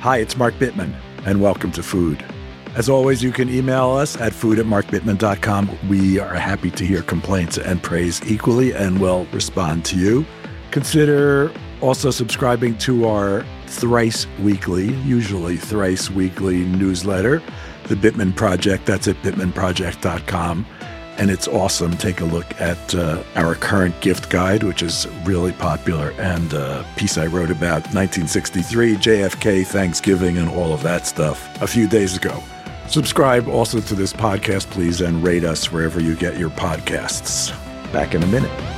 Hi, it's Mark Bittman, and welcome to Food. As always, you can email us at food at markbittman.com. We are happy to hear complaints and praise equally, and we'll respond to you. Consider also subscribing to our thrice weekly, usually thrice weekly newsletter, The Bittman Project. That's at bittmanproject.com and it's awesome. Take a look at uh, our current gift guide, which is really popular, and a piece I wrote about 1963, JFK, Thanksgiving, and all of that stuff a few days ago. Subscribe also to this podcast, please, and rate us wherever you get your podcasts. Back in a minute.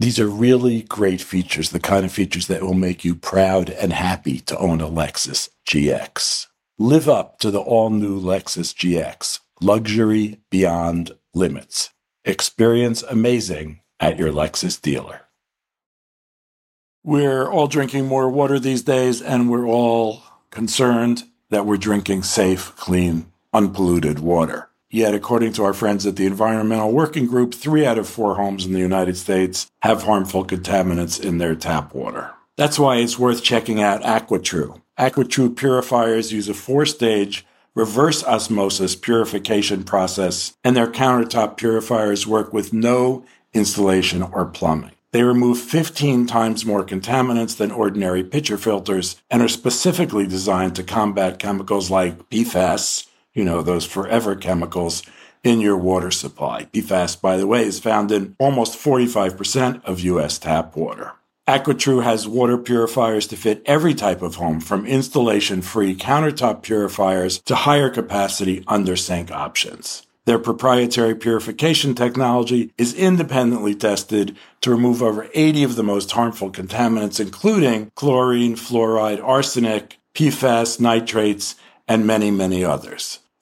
These are really great features, the kind of features that will make you proud and happy to own a Lexus GX. Live up to the all new Lexus GX, luxury beyond limits. Experience amazing at your Lexus dealer. We're all drinking more water these days, and we're all concerned that we're drinking safe, clean, unpolluted water. Yet, according to our friends at the Environmental Working Group, three out of four homes in the United States have harmful contaminants in their tap water. That's why it's worth checking out AquaTrue. AquaTrue purifiers use a four stage reverse osmosis purification process, and their countertop purifiers work with no installation or plumbing. They remove 15 times more contaminants than ordinary pitcher filters and are specifically designed to combat chemicals like PFAS, you know, those forever chemicals in your water supply. PFAS, by the way, is found in almost 45% of U.S. tap water. AquaTrue has water purifiers to fit every type of home, from installation free countertop purifiers to higher capacity under sink options. Their proprietary purification technology is independently tested to remove over 80 of the most harmful contaminants, including chlorine, fluoride, arsenic, PFAS, nitrates, and many, many others.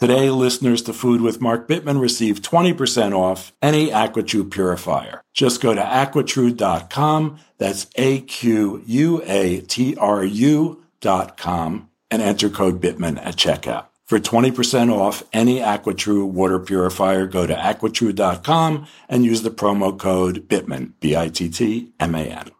Today, listeners to Food with Mark Bittman receive 20% off any AquaTrue purifier. Just go to aquatrue.com, that's A Q U A T R U.com, and enter code Bittman at checkout. For 20% off any AquaTrue water purifier, go to aquatrue.com and use the promo code Bittman, B I T T M A N.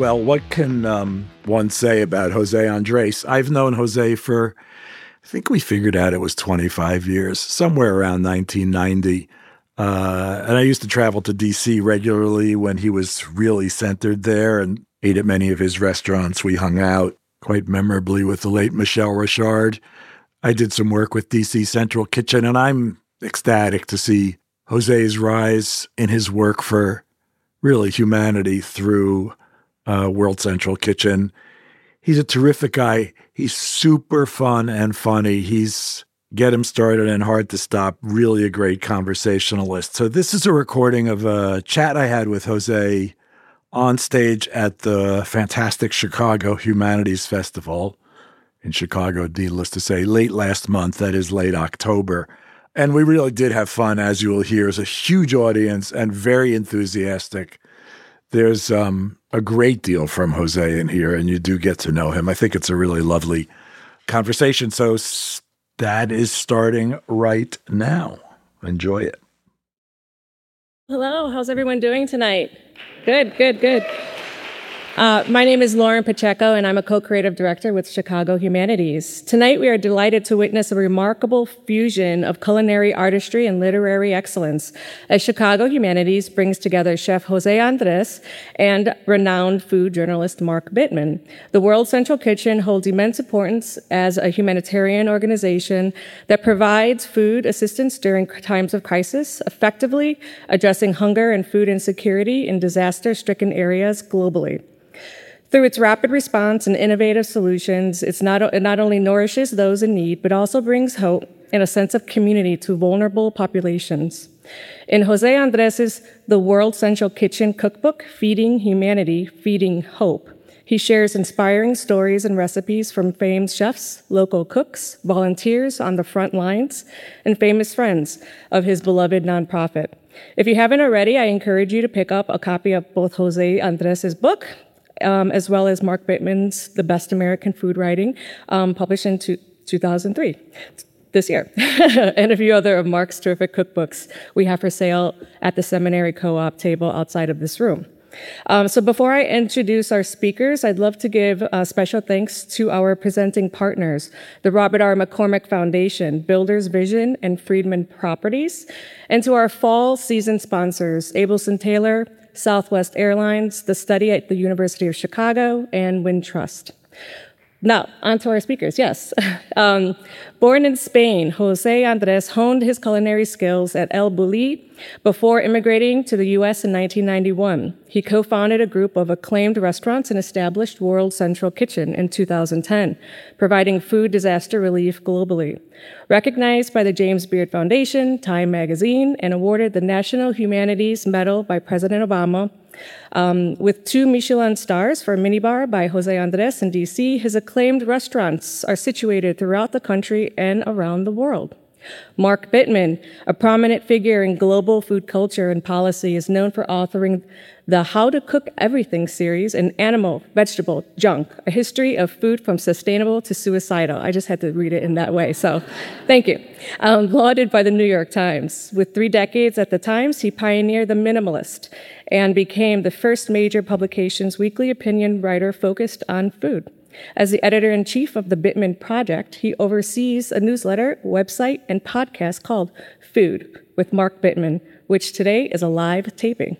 Well, what can um, one say about Jose Andres? I've known Jose for, I think we figured out it was 25 years, somewhere around 1990. Uh, and I used to travel to DC regularly when he was really centered there and ate at many of his restaurants. We hung out quite memorably with the late Michel Richard. I did some work with DC Central Kitchen, and I'm ecstatic to see Jose's rise in his work for really humanity through uh, World Central Kitchen. He's a terrific guy. He's super fun and funny. He's get him started and hard to stop. Really a great conversationalist. So this is a recording of a chat I had with Jose on stage at the fantastic Chicago Humanities Festival in Chicago, needless to say, late last month. That is late October. And we really did have fun, as you will hear. It's a huge audience and very enthusiastic. There's um, a great deal from Jose in here, and you do get to know him. I think it's a really lovely conversation. So that is starting right now. Enjoy it. Hello, how's everyone doing tonight? Good, good, good. Uh, my name is Lauren Pacheco, and I'm a co-creative director with Chicago Humanities. Tonight, we are delighted to witness a remarkable fusion of culinary artistry and literary excellence as Chicago Humanities brings together chef Jose Andres and renowned food journalist Mark Bittman. The World Central Kitchen holds immense importance as a humanitarian organization that provides food assistance during times of crisis, effectively addressing hunger and food insecurity in disaster-stricken areas globally. Through its rapid response and innovative solutions, not, it not only nourishes those in need, but also brings hope and a sense of community to vulnerable populations. In Jose Andres's The World Central Kitchen Cookbook, Feeding Humanity, Feeding Hope, he shares inspiring stories and recipes from famed chefs, local cooks, volunteers on the front lines, and famous friends of his beloved nonprofit. If you haven't already, I encourage you to pick up a copy of both Jose Andres's book um, as well as Mark Bittman's The Best American Food Writing, um, published in two, 2003 this year, and a few other of Mark's terrific cookbooks we have for sale at the seminary co-op table outside of this room. Um, so before I introduce our speakers, I'd love to give uh, special thanks to our presenting partners, the Robert R. McCormick Foundation, Builders Vision, and Friedman Properties, and to our fall season sponsors, Abelson Taylor, Southwest Airlines, the study at the University of Chicago, and Wintrust. Now, on to our speakers. Yes. Um, born in Spain, Jose Andres honed his culinary skills at El Bulli before immigrating to the U.S. in 1991. He co-founded a group of acclaimed restaurants and established World Central Kitchen in 2010, providing food disaster relief globally. Recognized by the James Beard Foundation, Time Magazine, and awarded the National Humanities Medal by President Obama um, with two Michelin stars for Minibar by Jose Andres in DC, his acclaimed restaurants are situated throughout the country and around the world. Mark Bittman, a prominent figure in global food culture and policy, is known for authoring the How to Cook Everything series and Animal, Vegetable, Junk, a history of food from sustainable to suicidal. I just had to read it in that way, so thank you. Um, lauded by the New York Times. With three decades at the Times, he pioneered the minimalist and became the first major publication's weekly opinion writer focused on food. As the editor in chief of the Bittman Project, he oversees a newsletter, website, and podcast called Food with Mark Bittman, which today is a live taping.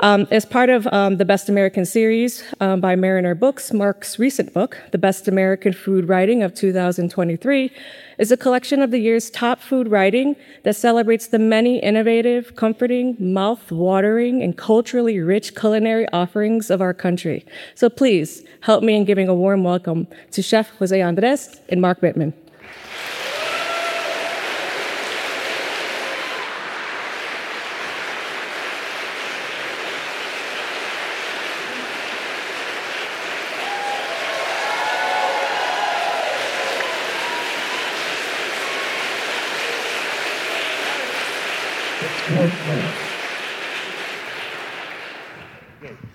Um, as part of um, the Best American series um, by Mariner Books, Mark's recent book, The Best American Food Writing of 2023, is a collection of the year's top food writing that celebrates the many innovative, comforting, mouth-watering, and culturally rich culinary offerings of our country. So please help me in giving a warm welcome to Chef Jose Andres and Mark Bittman.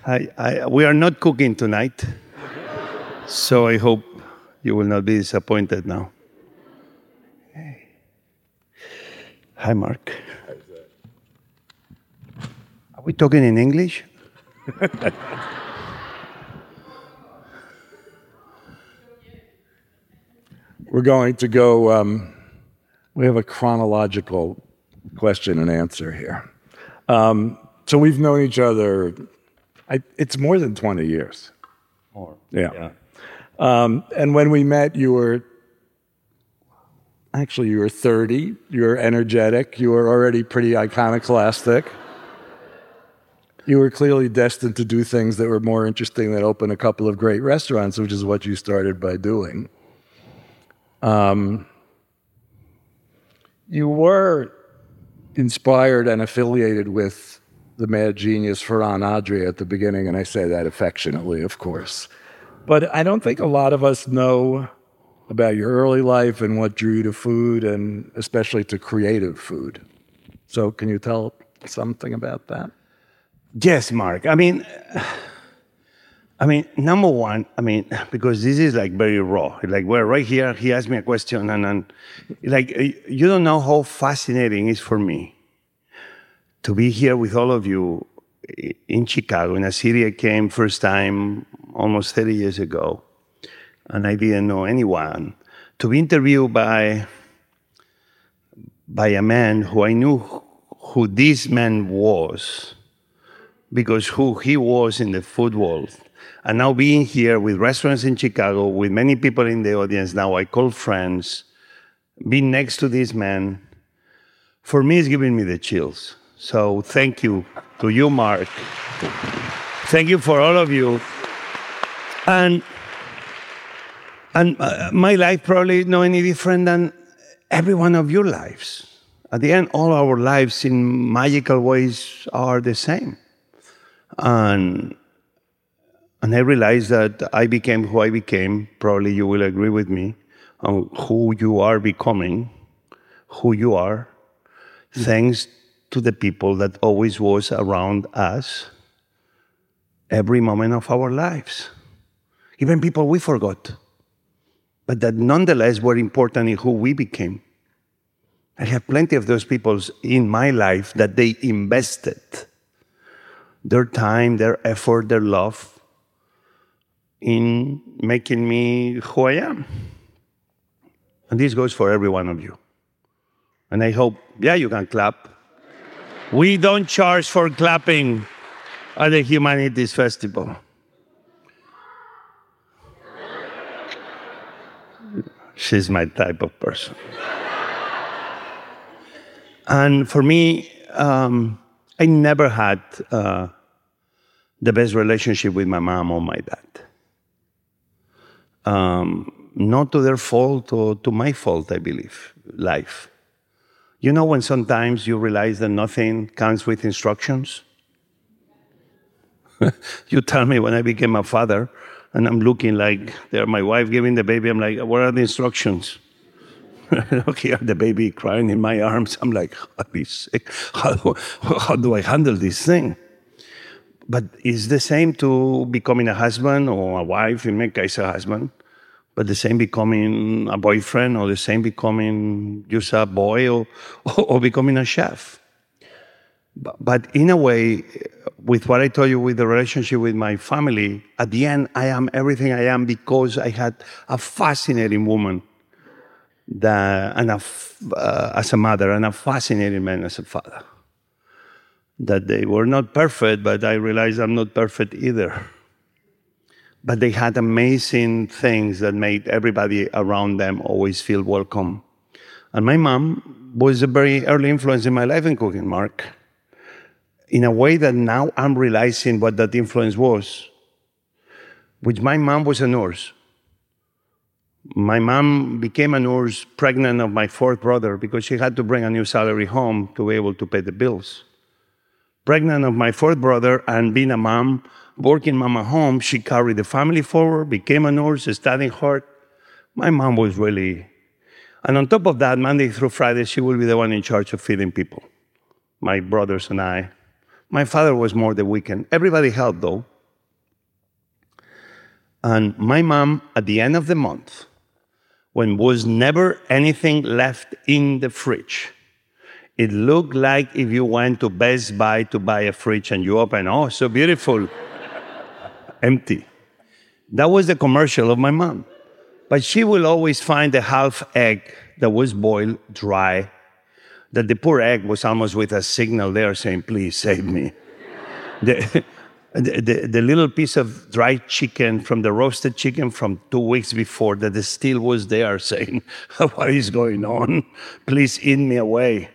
I, I, we are not cooking tonight, so I hope you will not be disappointed now. Hi, Mark. Are we talking in English? We're going to go, um, we have a chronological question and answer here. Um, so we've known each other, I, it's more than 20 years. More. Yeah. yeah. Um, and when we met, you were actually you were 30. You were energetic. You were already pretty iconoclastic. You were clearly destined to do things that were more interesting than open a couple of great restaurants, which is what you started by doing. Um, you were inspired and affiliated with the mad genius Ferran Adria at the beginning, and I say that affectionately, of course. But I don't think a lot of us know about your early life and what drew you to food, and especially to creative food. So, can you tell something about that? Yes, Mark. I mean, I mean, number one, I mean, because this is like very raw. Like we're right here. He asked me a question, and, and like you don't know how fascinating it is for me to be here with all of you in Chicago, in a city I came first time almost 30 years ago, and I didn't know anyone. To be interviewed by by a man who I knew who this man was, because who he was in the food world. And now being here with restaurants in Chicago, with many people in the audience now, I call friends, being next to this man, for me is giving me the chills. So thank you to you, Mark. Thank you for all of you. And and uh, my life probably no any different than every one of your lives. At the end, all our lives in magical ways are the same. And and I realized that I became who I became. Probably you will agree with me on who you are becoming, who you are, thanks to the people that always was around us every moment of our lives. Even people we forgot, but that nonetheless were important in who we became. I have plenty of those people in my life that they invested their time, their effort, their love in making me who I am. And this goes for every one of you. And I hope, yeah, you can clap. We don't charge for clapping at the Humanities Festival. She's my type of person. And for me, um, I never had uh, the best relationship with my mom or my dad. Um, not to their fault or to my fault, I believe, life. You know when sometimes you realize that nothing comes with instructions? you tell me when I became a father and I'm looking like they're my wife giving the baby, I'm like, what are the instructions? Here, the baby crying in my arms. I'm like, how do, how do I handle this thing? But it's the same to becoming a husband or a wife, in my case, a husband but the same becoming a boyfriend or the same becoming just a boy or, or becoming a chef. But in a way, with what I told you with the relationship with my family, at the end, I am everything I am because I had a fascinating woman that, and a, uh, as a mother and a fascinating man as a father. That they were not perfect, but I realized I'm not perfect either but they had amazing things that made everybody around them always feel welcome. And my mom was a very early influence in my life in cooking, Mark. In a way that now I'm realizing what that influence was. Which my mom was a nurse. My mom became a nurse pregnant of my fourth brother because she had to bring a new salary home to be able to pay the bills. Pregnant of my fourth brother and being a mom working mama home, she carried the family forward, became a nurse, studying hard. My mom was really, and on top of that, Monday through Friday, she will be the one in charge of feeding people. my brothers and I. My father was more the weekend. Everybody helped though. And my mom, at the end of the month, when was never anything left in the fridge, it looked like if you went to Best Buy to buy a fridge and you open, oh, so beautiful, empty. That was the commercial of my mom. But she will always find a half egg that was boiled dry, that the poor egg was almost with a signal there saying, please save me. the, the, the, the, little piece of dried chicken from the roasted chicken from two weeks before that still was there saying, what is going on? Please eat me away.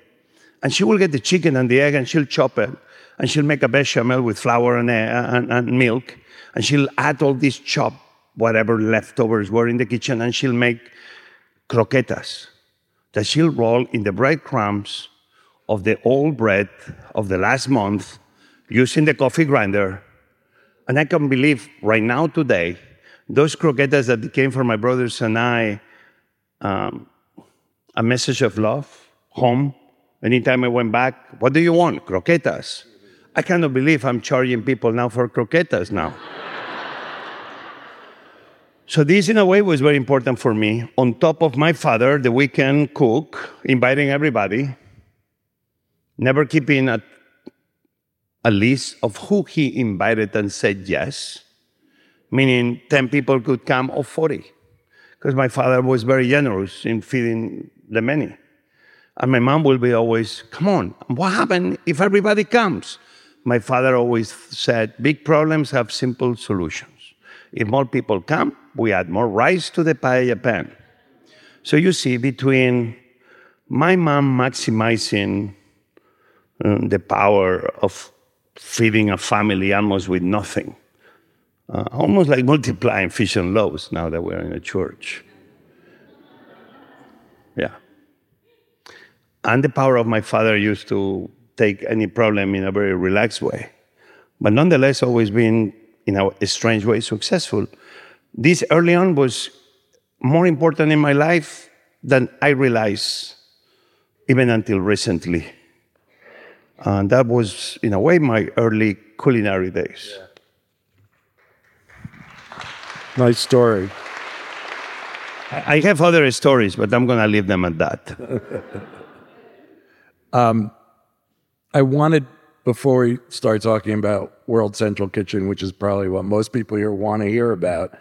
And she will get the chicken and the egg and she'll chop it and she'll make a bechamel with flour and, and, and milk and she'll add all these chopped whatever leftovers were in the kitchen and she'll make croquetas that she'll roll in the breadcrumbs of the old bread of the last month using the coffee grinder. And I can believe right now, today, those croquetas that came from my brothers and I, um, a message of love, home. Anytime I went back, what do you want? Croquetas. I cannot believe I'm charging people now for croquetas now. So this, in a way, was very important for me. On top of my father, the weekend cook, inviting everybody, never keeping a, a list of who he invited and said yes, meaning 10 people could come or 40, because my father was very generous in feeding the many. And my mom will be always, come on, what happened if everybody comes? My father always said, big problems have simple solutions. If more people come, we add more rice to the paella pan. So you see, between my mom maximizing um, the power of feeding a family almost with nothing, uh, almost like multiplying fish and loaves now that we're in a church. Yeah. And the power of my father used to take any problem in a very relaxed way, but nonetheless, always been in a strange way successful. This early on was more important in my life than I realized even until recently. And that was, in a way, my early culinary days. Yeah. Nice story. I have other stories, but I'm going to leave them at that. um, I wanted before we start talking about World Central Kitchen, which is probably what most people here want to hear about,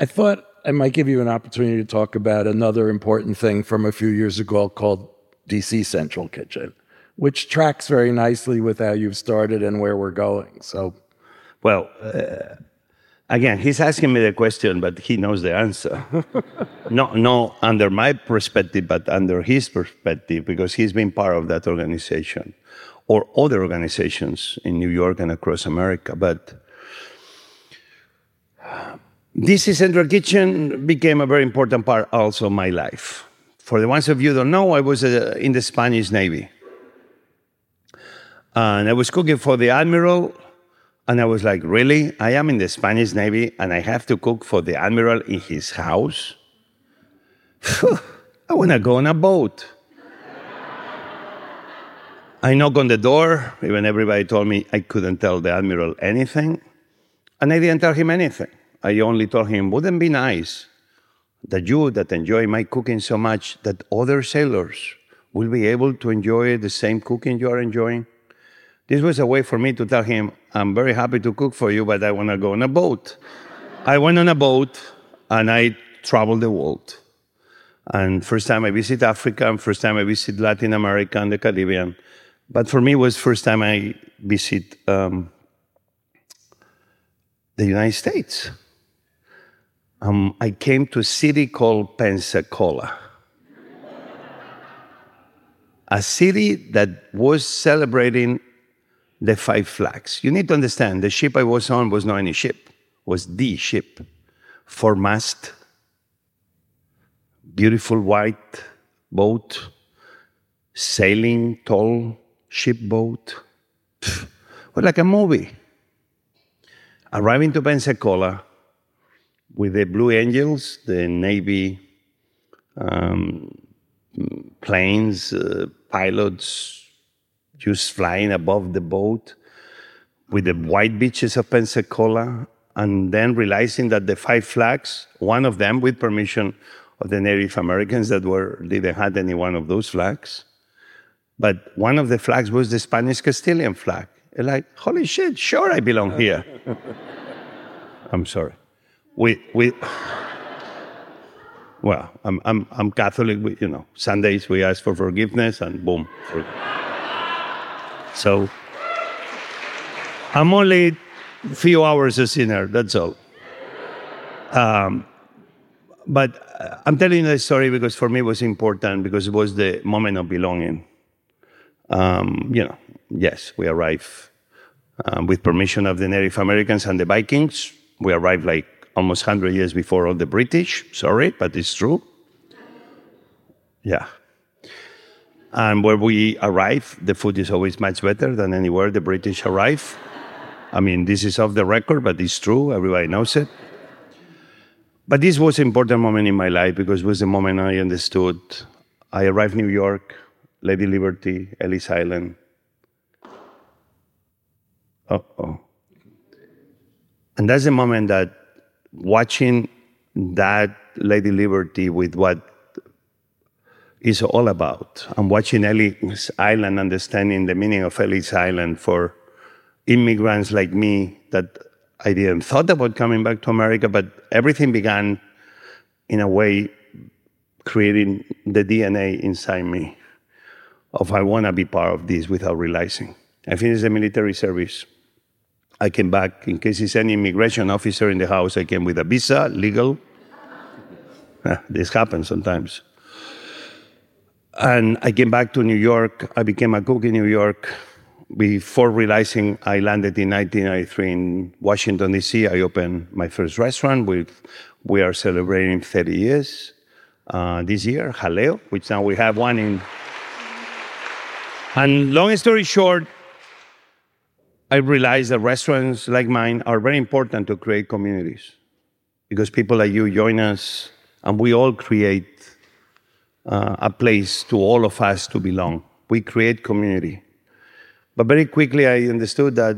I thought I might give you an opportunity to talk about another important thing from a few years ago called DC Central Kitchen, which tracks very nicely with how you've started and where we're going. So, well, uh, again, he's asking me the question, but he knows the answer. no, no, under my perspective, but under his perspective, because he's been part of that organization or other organizations in New York and across America. But DC Central Kitchen became a very important part also of my life. For the ones of you don't know, I was uh, in the Spanish Navy. And I was cooking for the Admiral, and I was like, really? I am in the Spanish Navy, and I have to cook for the Admiral in his house? I want to go on a boat. I knock on the door. Even everybody told me I couldn't tell the admiral anything. And I didn't tell him anything. I only told him, wouldn't it be nice that you that enjoy my cooking so much that other sailors will be able to enjoy the same cooking you are enjoying? This was a way for me to tell him, I'm very happy to cook for you, but I want to go on a boat. I went on a boat and I traveled the world. And first time I visit Africa, and first time I visit Latin America and the Caribbean. But for me, it was first time I visit um, the United States. Um, I came to a city called Pensacola, a city that was celebrating the five flags. You need to understand, the ship I was on was not any ship, was the ship, four mast, beautiful white boat, sailing tall shipboat. Well, like a movie. Arriving to Pensacola with the Blue Angels, the Navy um, planes, uh, pilots, just flying above the boat with the white beaches of Pensacola, and then realizing that the five flags, one of them with permission of the Native Americans that were didn't have any one of those flags, but one of the flags was the Spanish Castilian flag. Like, holy shit, sure I belong here. I'm sorry. We we well, I'm I'm I'm Catholic. We, you know, Sundays we ask for forgiveness, and boom. So I'm only a few hours a sinner. That's all. Um, but I'm telling the story because for me it was important because it was the moment of belonging. Um, you know, yes, we arrived um, with permission of the Native Americans and the Vikings. We arrived like almost 100 years before all the British. Sorry, but it's true. Yeah. And where we arrive, the food is always much better than anywhere the British arrive. I mean, this is off the record, but it's true. Everybody knows it. But this was an important moment in my life because it was the moment I understood. I arrived New York, Lady Liberty, Ellis Island. Uh oh. And that's the moment that watching that Lady Liberty with what is all about. I'm watching Ellis Island, understanding the meaning of Ellis Island for immigrants like me that I didn't thought about coming back to America, but everything began in a way creating the DNA inside me of I want to be part of this without realizing. I finished the military service. I came back in case there's any immigration officer in the house. I came with a visa, legal. this happens sometimes. And I came back to New York. I became a cook in New York. Before realizing I landed in 1993 in Washington, D.C., I opened my first restaurant. With, we are celebrating 30 years uh, this year, Jaleo, which now we have one in. And long story short, I realized that restaurants like mine are very important to create communities because people like you join us and we all create uh, a place to all of us to belong. We create community. But very quickly, I understood that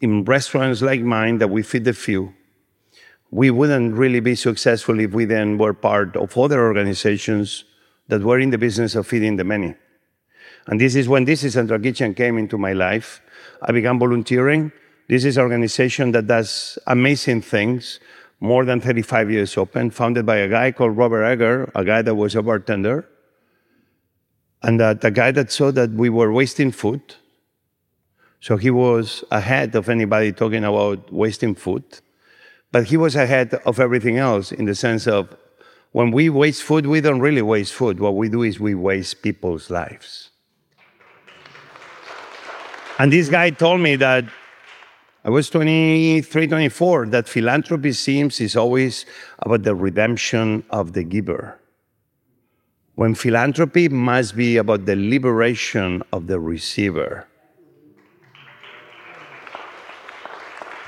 in restaurants like mine, that we feed the few, we wouldn't really be successful if we then were part of other organizations that were in the business of feeding the many. And this is when DC Central Kitchen came into my life. I began volunteering. This is an organization that does amazing things, more than 35 years open, founded by a guy called Robert Egger, a guy that was a bartender, and that a guy that saw that we were wasting food so he was ahead of anybody talking about wasting food. But he was ahead of everything else in the sense of when we waste food, we don't really waste food. What we do is we waste people's lives. And this guy told me that I was 23, 24, that philanthropy seems is always about the redemption of the giver. When philanthropy must be about the liberation of the receiver.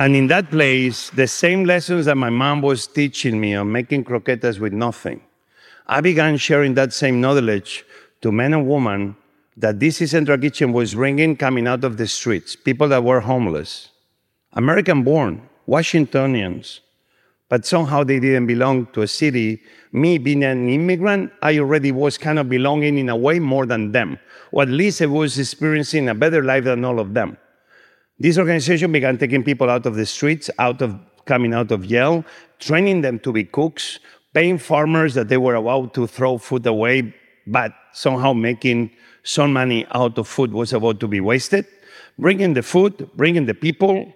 And in that place, the same lessons that my mom was teaching me on making croquetas with nothing, I began sharing that same knowledge to men and women that DC Central Kitchen was bringing coming out of the streets, people that were homeless, American born, Washingtonians, but somehow they didn't belong to a city. Me being an immigrant, I already was kind of belonging in a way more than them, or at least I was experiencing a better life than all of them. This organization began taking people out of the streets, out of coming out of jail, training them to be cooks, paying farmers that they were about to throw food away, but somehow making some money out of food was about to be wasted. Bringing the food, bringing the people,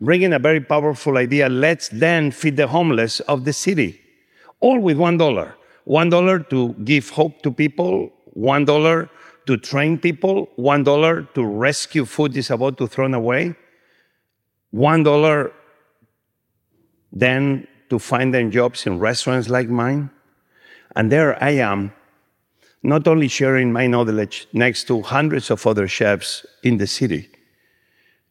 bringing a very powerful idea. Let's then feed the homeless of the city, all with one dollar. One dollar to give hope to people, one dollar to train people, one dollar to rescue food is about to thrown away, one dollar then to find them jobs in restaurants like mine. And there I am, not only sharing my knowledge next to hundreds of other chefs in the city,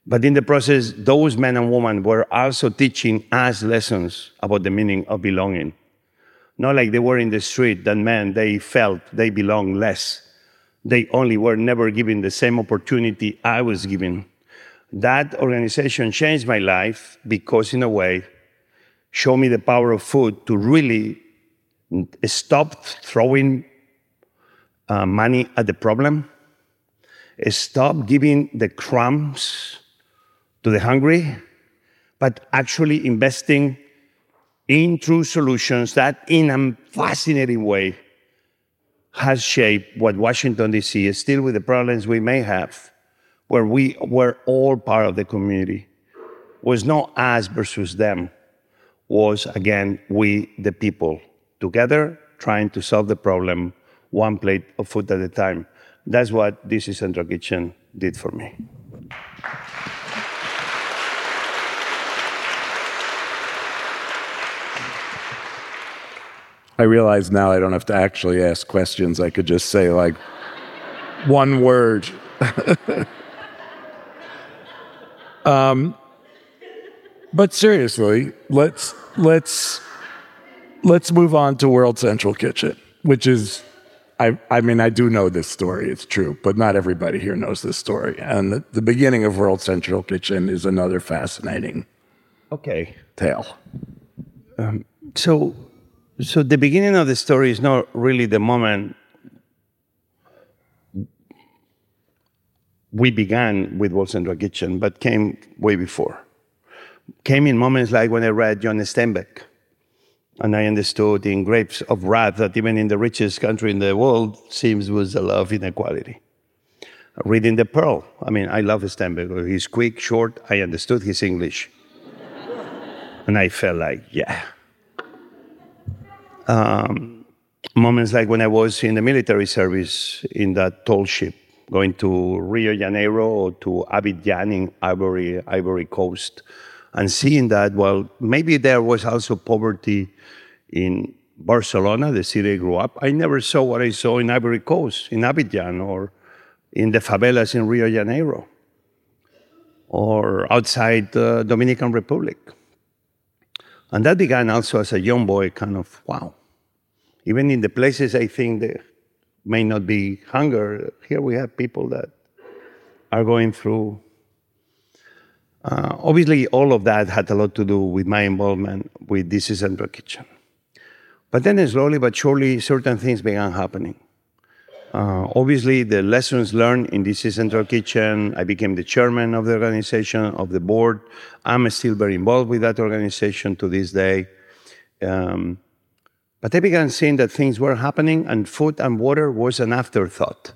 but in the process, those men and women were also teaching us lessons about the meaning of belonging. Not like they were in the street, that men, they felt they belonged less They only were never given the same opportunity I was given. That organization changed my life because, in a way, showed me the power of food to really stop throwing uh, money at the problem, stop giving the crumbs to the hungry, but actually investing in true solutions that, in a fascinating way, has shaped what Washington, D.C. is still with the problems we may have, where we were all part of the community, was not us versus them, was again we, the people, together trying to solve the problem one plate of food at a time. That's what DC Central Kitchen did for me. I realize now I don't have to actually ask questions. I could just say, like, one word. um, but seriously, let's let's let's move on to World Central Kitchen, which is I, I mean, I do know this story, it's true, but not everybody here knows this story. And the, the beginning of World Central Kitchen is another fascinating okay. tale. Um, so, so the beginning of the story is not really the moment we began with World Central Kitchen, but came way before. Came in moments like when I read John Steinbeck and I understood in Grapes of Wrath that even in the richest country in the world seems was a of inequality. Reading The Pearl, I mean, I love Steinbeck. He's quick, short. I understood his English. and I felt like, yeah. Um, moments like when I was in the military service in that tall ship, going to Rio Janeiro or to Abidjan in Ivory, Ivory Coast, and seeing that, well, maybe there was also poverty in Barcelona, the city I grew up. I never saw what I saw in Ivory Coast, in Abidjan, or in the favelas in Rio de Janeiro, or outside the Dominican Republic. And that began also as a young boy, kind of, wow. Even in the places I think there may not be hunger, here we have people that are going through uh, obviously, all of that had a lot to do with my involvement with DC Central Kitchen. But then, slowly but surely, certain things began happening. Uh, obviously, the lessons learned in DC Central Kitchen, I became the chairman of the organization, of the board. I'm still very involved with that organization to this day. Um, but I began seeing that things were happening, and food and water was an afterthought.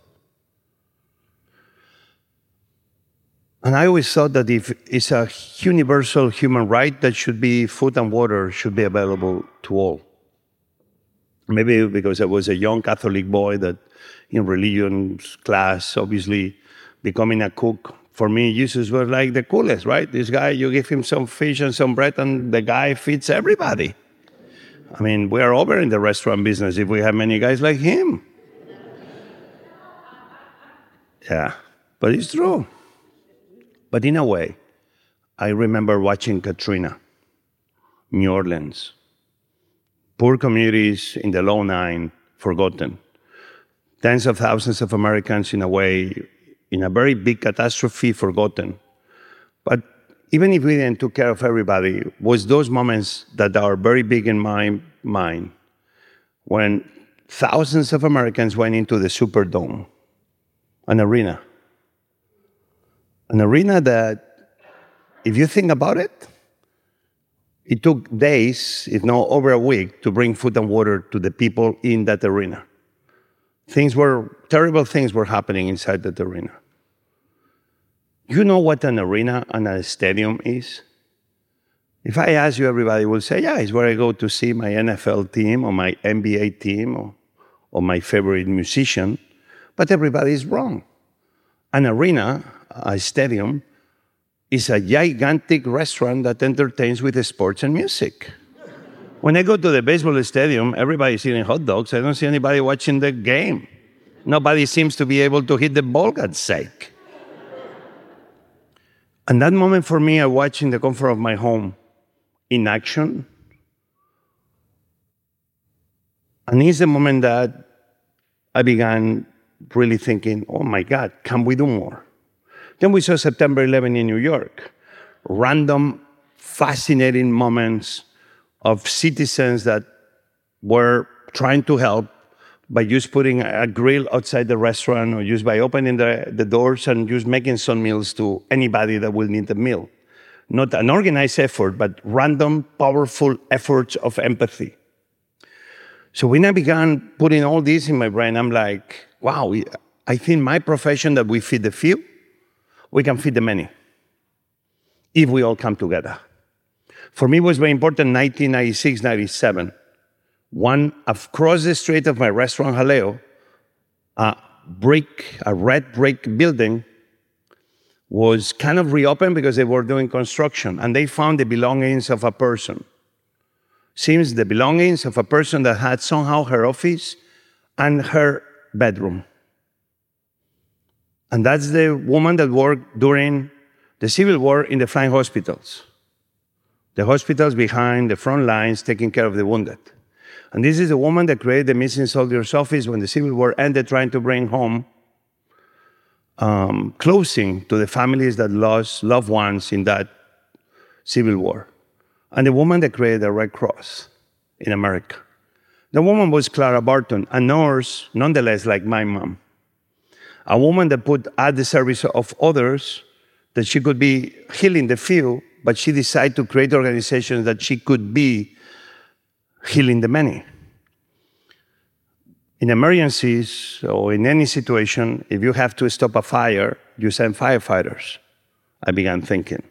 And I always thought that if it's a universal human right, that should be food and water should be available to all. Maybe because I was a young Catholic boy that in religion class, obviously becoming a cook, for me, Jesus was like the coolest, right? This guy, you give him some fish and some bread, and the guy feeds everybody. I mean, we are over in the restaurant business if we have many guys like him. Yeah, but it's true. But in a way, I remember watching Katrina, New Orleans, poor communities in the low nine forgotten, tens of thousands of Americans in a way, in a very big catastrophe forgotten. But even if we didn't take care of everybody, was those moments that are very big in my mind when thousands of Americans went into the Superdome, an arena an arena that, if you think about it, it took days, if not over a week, to bring food and water to the people in that arena. Things were, terrible things were happening inside that arena. You know what an arena and a stadium is? If I ask you, everybody will say, yeah, it's where I go to see my NFL team or my NBA team or, or my favorite musician. But everybody is wrong. An arena a stadium is a gigantic restaurant that entertains with sports and music. When I go to the baseball stadium, everybody's eating hot dogs. I don't see anybody watching the game. Nobody seems to be able to hit the ball, God's sake. And that moment for me, I watch in the comfort of my home in action. And it's the moment that I began really thinking, oh my God, can we do more? Then we saw September 11 in New York. Random, fascinating moments of citizens that were trying to help by just putting a grill outside the restaurant or just by opening the, the doors and just making some meals to anybody that will need the meal. Not an organized effort, but random, powerful efforts of empathy. So when I began putting all this in my brain, I'm like, wow, I think my profession that we feed the few, we can feed the many if we all come together. For me, it was very important 1996, 97. One across the street of my restaurant, Jaleo, a brick, a red brick building was kind of reopened because they were doing construction and they found the belongings of a person. Seems the belongings of a person that had somehow her office and her bedroom. And that's the woman that worked during the Civil War in the flying hospitals. The hospitals behind the front lines taking care of the wounded. And this is the woman that created the missing soldiers office when the Civil War ended, trying to bring home um, closing to the families that lost loved ones in that Civil War. And the woman that created the Red Cross in America. The woman was Clara Barton, a nurse, nonetheless, like my mom. A woman that put at the service of others that she could be healing the few, but she decided to create organizations that she could be healing the many. In emergencies or in any situation, if you have to stop a fire, you send firefighters. I began thinking.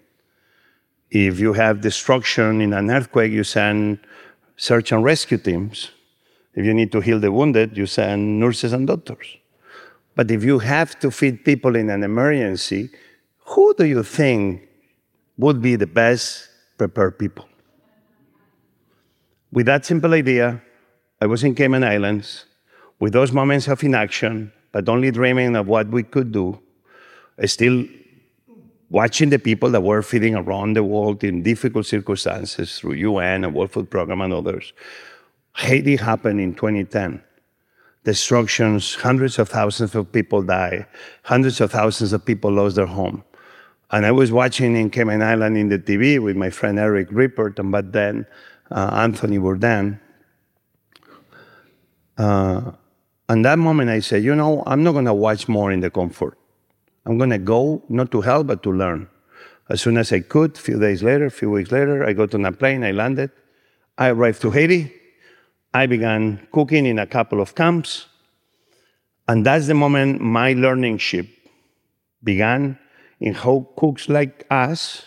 If you have destruction in an earthquake, you send search and rescue teams. If you need to heal the wounded, you send nurses and doctors. But if you have to feed people in an emergency, who do you think would be the best prepared people? With that simple idea, I was in Cayman Islands with those moments of inaction, but only dreaming of what we could do, I still watching the people that were feeding around the world in difficult circumstances through UN and World Food Program and others. Haiti happened in 2010. Destructions, hundreds of thousands of people died, hundreds of thousands of people lost their home. And I was watching in Cayman Island in the TV with my friend Eric Ripert, and but then uh, Anthony Bourdain. Uh, and that moment I said, you know, I'm not going to watch more in the comfort. I'm going to go not to help, but to learn. As soon as I could, a few days later, a few weeks later, I got on a plane, I landed. I arrived to Haiti. I began cooking in a couple of camps. And that's the moment my learning ship began in how cooks like us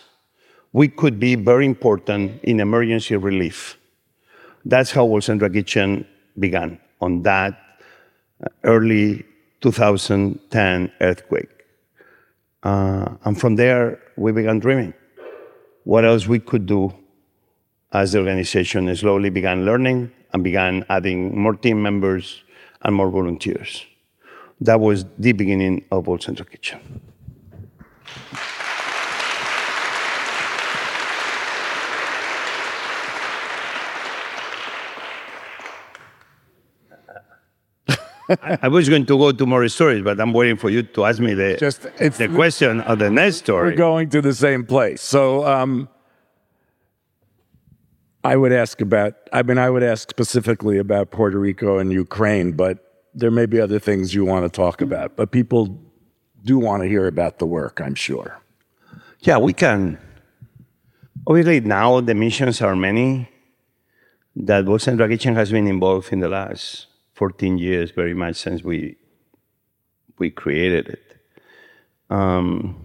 we could be very important in emergency relief. That's how World Central Kitchen began on that uh, early 2010 earthquake. Uh, and from there, we began dreaming what else we could do as the organization slowly began learning and began adding more team members and more volunteers. That was the beginning of World Central Kitchen. I, I, was going to go to more stories, but I'm waiting for you to ask me the, Just, the question of the next story. We're going to the same place. So um, I would ask about, I mean, I would ask specifically about Puerto Rico and Ukraine, but there may be other things you want to talk about. But people do want to hear about the work, I'm sure. Yeah, we can. Obviously, now the missions are many that Central Kitchen has been involved in the last 14 years, very much since we we created it. Um,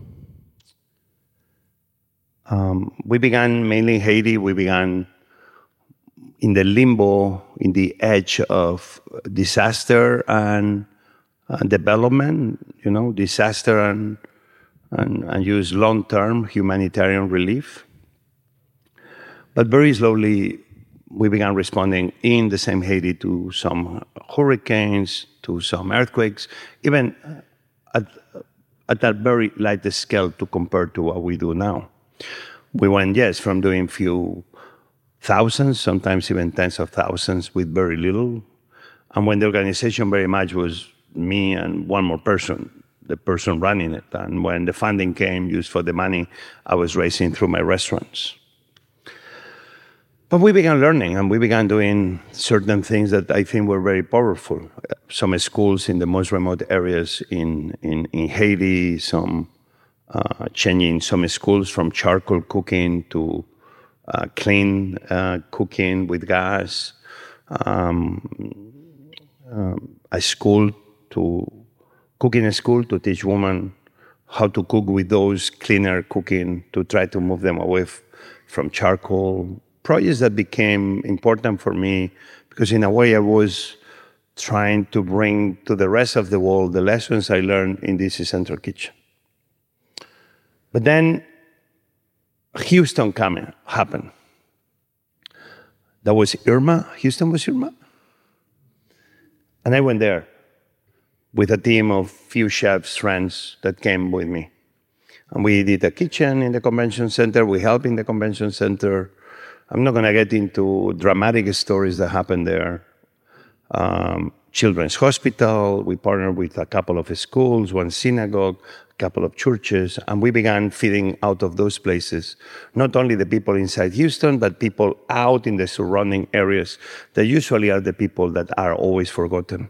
um, we began mainly in Haiti. We began in the limbo, in the edge of disaster and, and development. You know, disaster and and, and use long-term humanitarian relief. But very slowly, we began responding in the same Haiti to some hurricanes, to some earthquakes, even at, at that very light scale to compare to what we do now. We went, yes, from doing few thousands, sometimes even tens of thousands with very little. And when the organization very much was me and one more person, the person running it. And when the funding came, used for the money I was raising through my restaurants. But we began learning and we began doing certain things that I think were very powerful. Some schools in the most remote areas in, in, in Haiti, some uh, changing some schools from charcoal cooking to uh, clean uh, cooking with gas. Um, um, a school to cooking a school to teach women how to cook with those cleaner cooking to try to move them away f- from charcoal projects that became important for me because in a way I was trying to bring to the rest of the world the lessons I learned in this central kitchen. But then Houston coming happened. That was Irma. Houston was Irma. And I went there with a team of few chefs, friends that came with me. And we did a kitchen in the convention center. We helped in the convention center. I'm not going to get into dramatic stories that happened there. Um, children's hospital. We partnered with a couple of schools, one synagogue, couple of churches, and we began feeding out of those places not only the people inside Houston, but people out in the surrounding areas that usually are the people that are always forgotten.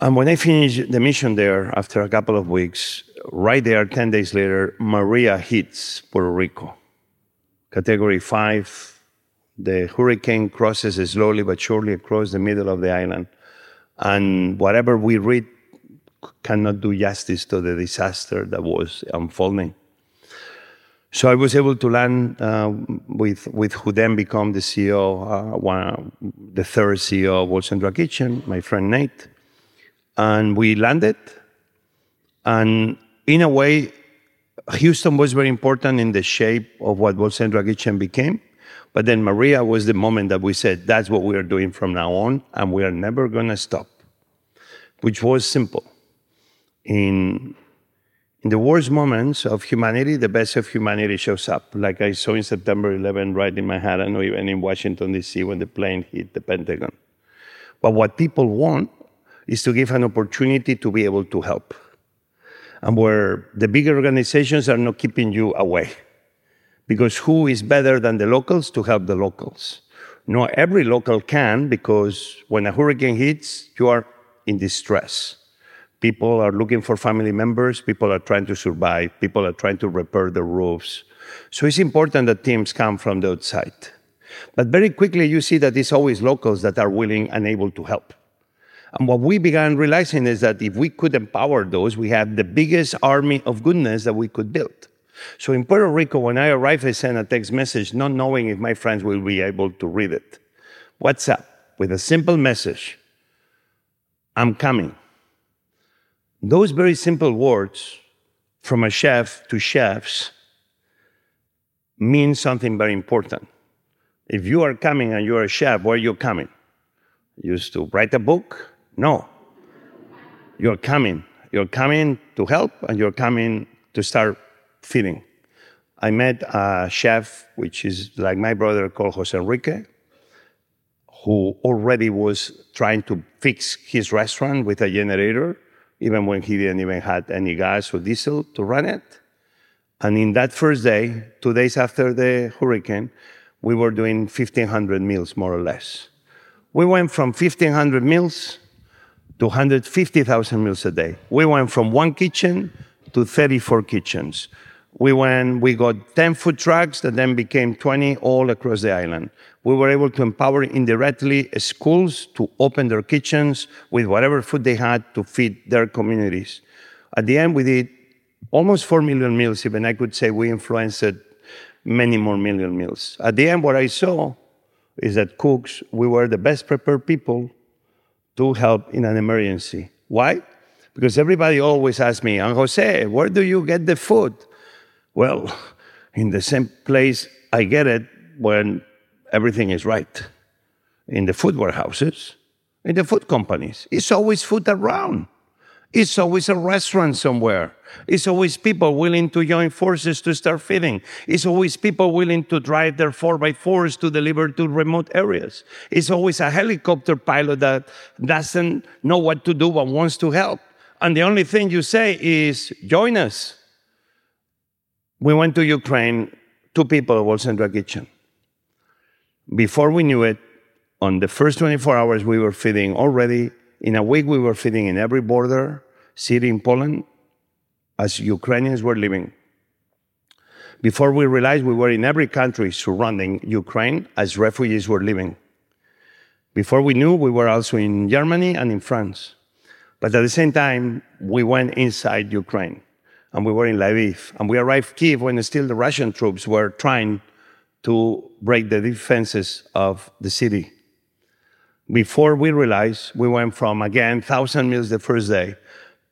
And when I finished the mission there after a couple of weeks, right there, 10 days later, Maria hits Puerto Rico category five. The hurricane crosses slowly but surely across the middle of the island. And whatever we read cannot do justice to the disaster that was unfolding. So I was able to land uh, with, with who then became the CEO, uh, one, the third CEO of World Central Kitchen, my friend Nate. And we landed. And in a way, Houston was very important in the shape of what World Central Kitchen became. But then Maria was the moment that we said, that's what we are doing from now on, and we are never going to stop, which was simple. In, in the worst moments of humanity, the best of humanity shows up, like I saw in September 11 right in Manhattan or even in Washington, D.C. when the plane hit the Pentagon. But what people want is to give an opportunity to be able to help and where the bigger organizations are not keeping you away. Because who is better than the locals to help the locals? Not every local can, because when a hurricane hits, you are in distress. People are looking for family members, people are trying to survive, people are trying to repair the roofs. So it's important that teams come from the outside. But very quickly, you see that it's always locals that are willing and able to help. And what we began realizing is that if we could empower those, we have the biggest army of goodness that we could build. So in Puerto Rico, when I arrived, I sent a text message, not knowing if my friends will be able to read it. What's up? With a simple message I'm coming. Those very simple words from a chef to chefs mean something very important. If you are coming and you're a chef, where are you coming? Used to write a book, no. You're coming. You're coming to help and you're coming to start feeding. I met a chef, which is like my brother called Jose Enrique, who already was trying to fix his restaurant with a generator, even when he didn't even have any gas or diesel to run it. And in that first day, two days after the hurricane, we were doing 1,500 meals, more or less. We went from 1,500 meals to 150,000 meals a day. We went from one kitchen to 34 kitchens. We went, we got 10 food trucks that then became 20 all across the island. We were able to empower indirectly schools to open their kitchens with whatever food they had to feed their communities. At the end, we did almost 4 million meals, even I could say we influenced many more million meals. At the end, what I saw is that cooks, we were the best prepared people to help in an emergency. Why? Because everybody always asks me, and Jose, where do you get the food? Well, in the same place I get it when everything is right. In the food warehouses, in the food companies. It's always food around. It's always a restaurant somewhere. It's always people willing to join forces to start feeding. It's always people willing to drive their 4x4s to deliver to remote areas. It's always a helicopter pilot that doesn't know what to do but wants to help. And the only thing you say is, join us. We went to Ukraine, two people at World Central Kitchen. Before we knew it, on the first 24 hours, we were feeding already. In a week, we were feeding in every border city in Poland as Ukrainians were living. Before we realized we were in every country surrounding Ukraine as refugees were living. Before we knew, we were also in Germany and in France. But at the same time, we went inside Ukraine and we were in Lviv. And we arrived Kiev when still the Russian troops were trying to break the defenses of the city. Before we realized, we went from again 1,000 meals the first day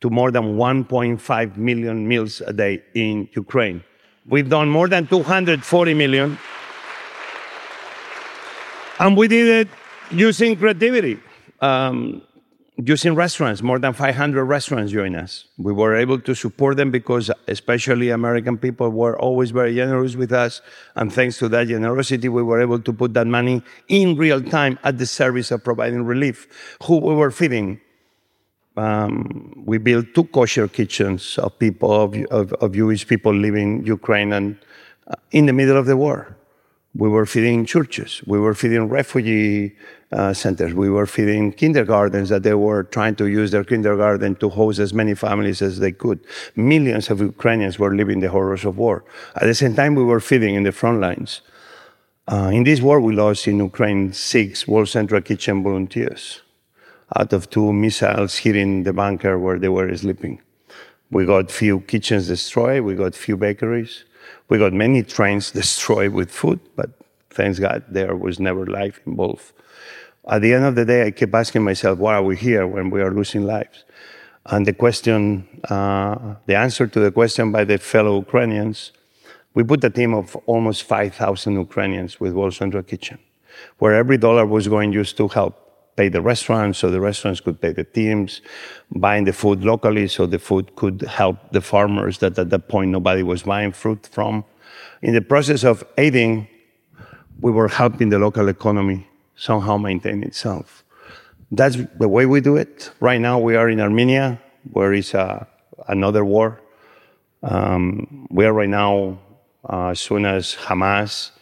to more than 1.5 million meals a day in Ukraine. We've done more than 240 million. And we did it using creativity. Um, using restaurants, more than 500 restaurants join us. We were able to support them because, especially American people, were always very generous with us. And thanks to that generosity, we were able to put that money in real time at the service of providing relief. Who we were feeding? Um, we built two kosher kitchens of people, of, of, of Jewish people living in Ukraine and uh, in the middle of the war. We were feeding churches. We were feeding refugee uh, centers. We were feeding kindergartens that they were trying to use their kindergarten to host as many families as they could. Millions of Ukrainians were living the horrors of war. At the same time, we were feeding in the front lines. Uh, in this war, we lost in Ukraine six World Central Kitchen volunteers out of two missiles hitting the bunker where they were sleeping. We got few kitchens destroyed. We got few bakeries. We got many trains destroyed with food, but thanks God, there was never life involved. At the end of the day, I keep asking myself, why are we here when we are losing lives? And the question, uh, the answer to the question by the fellow Ukrainians, we put a team of almost 5,000 Ukrainians with World Central Kitchen, where every dollar was going used to help pay the restaurants so the restaurants could pay the teams, buying the food locally so the food could help the farmers that at that point nobody was buying fruit from. In the process of aiding, we were helping the local economy somehow maintain itself. That's the way we do it. Right now we are in Armenia, where is uh, another war. Um, we are right now, uh, as soon as Hamas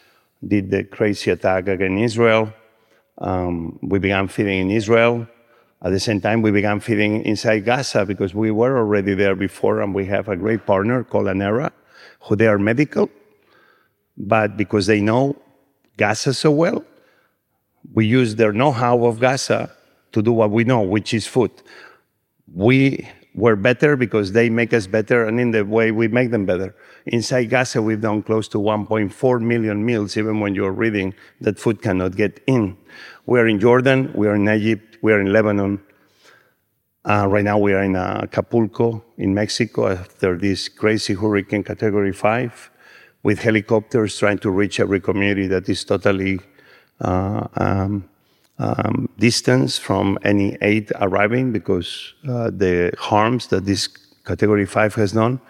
did the crazy attack against Israel, um, we began feeding in Israel. At the same time, we began feeding inside Gaza because we were already there before, and we have a great partner called Anera, who they are medical, but because they know Gaza so well, we use their know-how of Gaza to do what we know, which is food. We were better because they make us better, and in the way we make them better. Inside Gaza, we've done close to 1.4 million meals, even when you're reading that food cannot get in. We're in Jordan, we are in Egypt, we are in Lebanon. Uh, right now, we are in uh, Acapulco, in Mexico, after this crazy hurricane category five, with helicopters trying to reach every community that is totally uh, um, um, distance from any aid arriving because uh, the harms that this category five has done.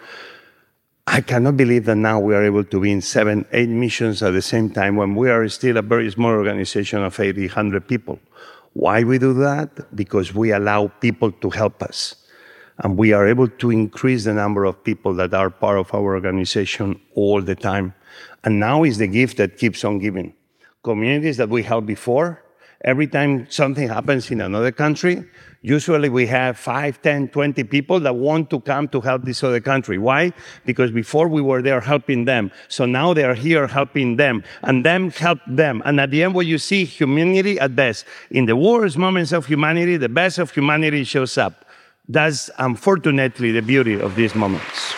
I cannot believe that now we are able to be in seven, eight missions at the same time when we are still a very small organization of 800 people. Why we do that? Because we allow people to help us. And we are able to increase the number of people that are part of our organization all the time. And now is the gift that keeps on giving. Communities that we helped before, every time something happens in another country, Usually we have 5, 10, 20 people that want to come to help this other country. Why? Because before we were there helping them. So now they are here helping them and them help them. And at the end, what you see, humanity at best. In the worst moments of humanity, the best of humanity shows up. That's unfortunately the beauty of these moments.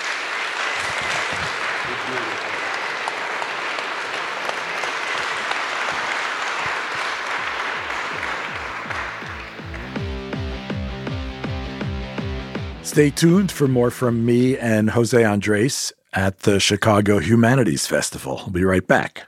Stay tuned for more from me and Jose Andres at the Chicago Humanities Festival. I'll be right back.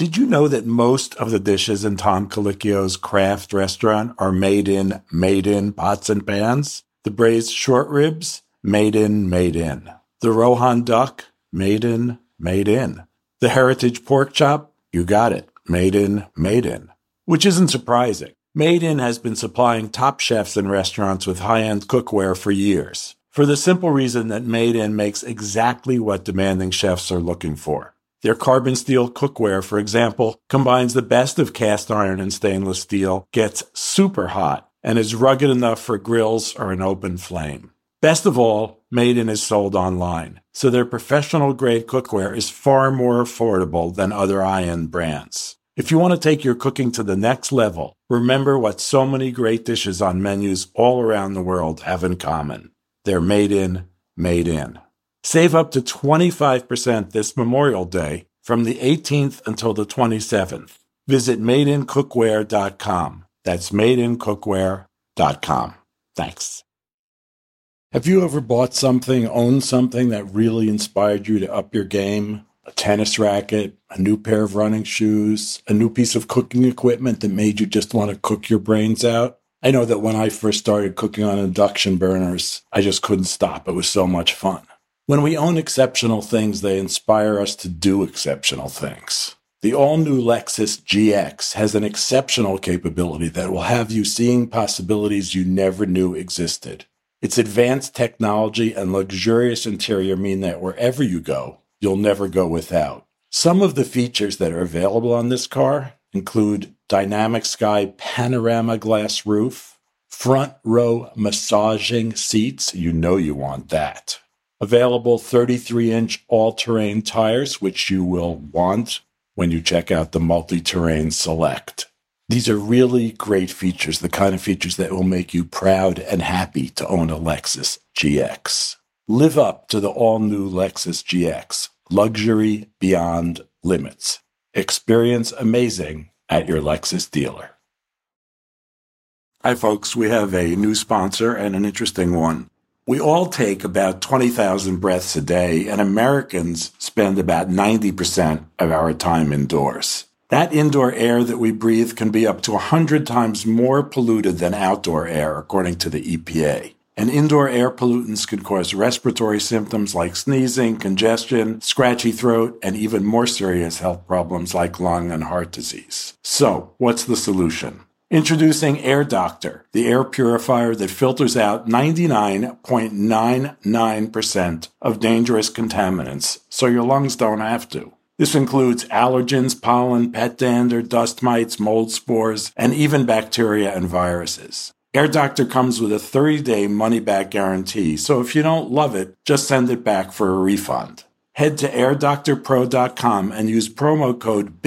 Did you know that most of the dishes in Tom Colicchio's craft restaurant are made in, made in pots and pans? The braised short ribs, made in, made in. The Rohan duck, made in, made in. The heritage pork chop, you got it, made in, made in. Which isn't surprising. Made in has been supplying top chefs and restaurants with high-end cookware for years. For the simple reason that Made in makes exactly what demanding chefs are looking for. Their carbon steel cookware, for example, combines the best of cast iron and stainless steel, gets super hot, and is rugged enough for grills or an open flame. Best of all, Made in is sold online, so their professional grade cookware is far more affordable than other high-end brands. If you want to take your cooking to the next level, remember what so many great dishes on menus all around the world have in common. They're made in, made in. Save up to 25% this Memorial Day from the 18th until the 27th. Visit madeincookware.com. That's madeincookware.com. Thanks. Have you ever bought something, owned something that really inspired you to up your game? A tennis racket, a new pair of running shoes, a new piece of cooking equipment that made you just want to cook your brains out? I know that when I first started cooking on induction burners, I just couldn't stop. It was so much fun. When we own exceptional things, they inspire us to do exceptional things. The all new Lexus GX has an exceptional capability that will have you seeing possibilities you never knew existed. Its advanced technology and luxurious interior mean that wherever you go, you'll never go without. Some of the features that are available on this car include dynamic sky panorama glass roof, front row massaging seats. You know you want that. Available 33 inch all terrain tires, which you will want when you check out the multi terrain select. These are really great features, the kind of features that will make you proud and happy to own a Lexus GX. Live up to the all new Lexus GX, luxury beyond limits. Experience amazing at your Lexus dealer. Hi, folks. We have a new sponsor and an interesting one. We all take about 20,000 breaths a day, and Americans spend about 90% of our time indoors. That indoor air that we breathe can be up to 100 times more polluted than outdoor air, according to the EPA. And indoor air pollutants can cause respiratory symptoms like sneezing, congestion, scratchy throat, and even more serious health problems like lung and heart disease. So, what's the solution? Introducing Air Doctor, the air purifier that filters out 99.99% of dangerous contaminants so your lungs don't have to. This includes allergens, pollen, pet dander, dust mites, mold spores, and even bacteria and viruses. Air Doctor comes with a 30 day money back guarantee, so if you don't love it, just send it back for a refund. Head to airdoctorpro.com and use promo code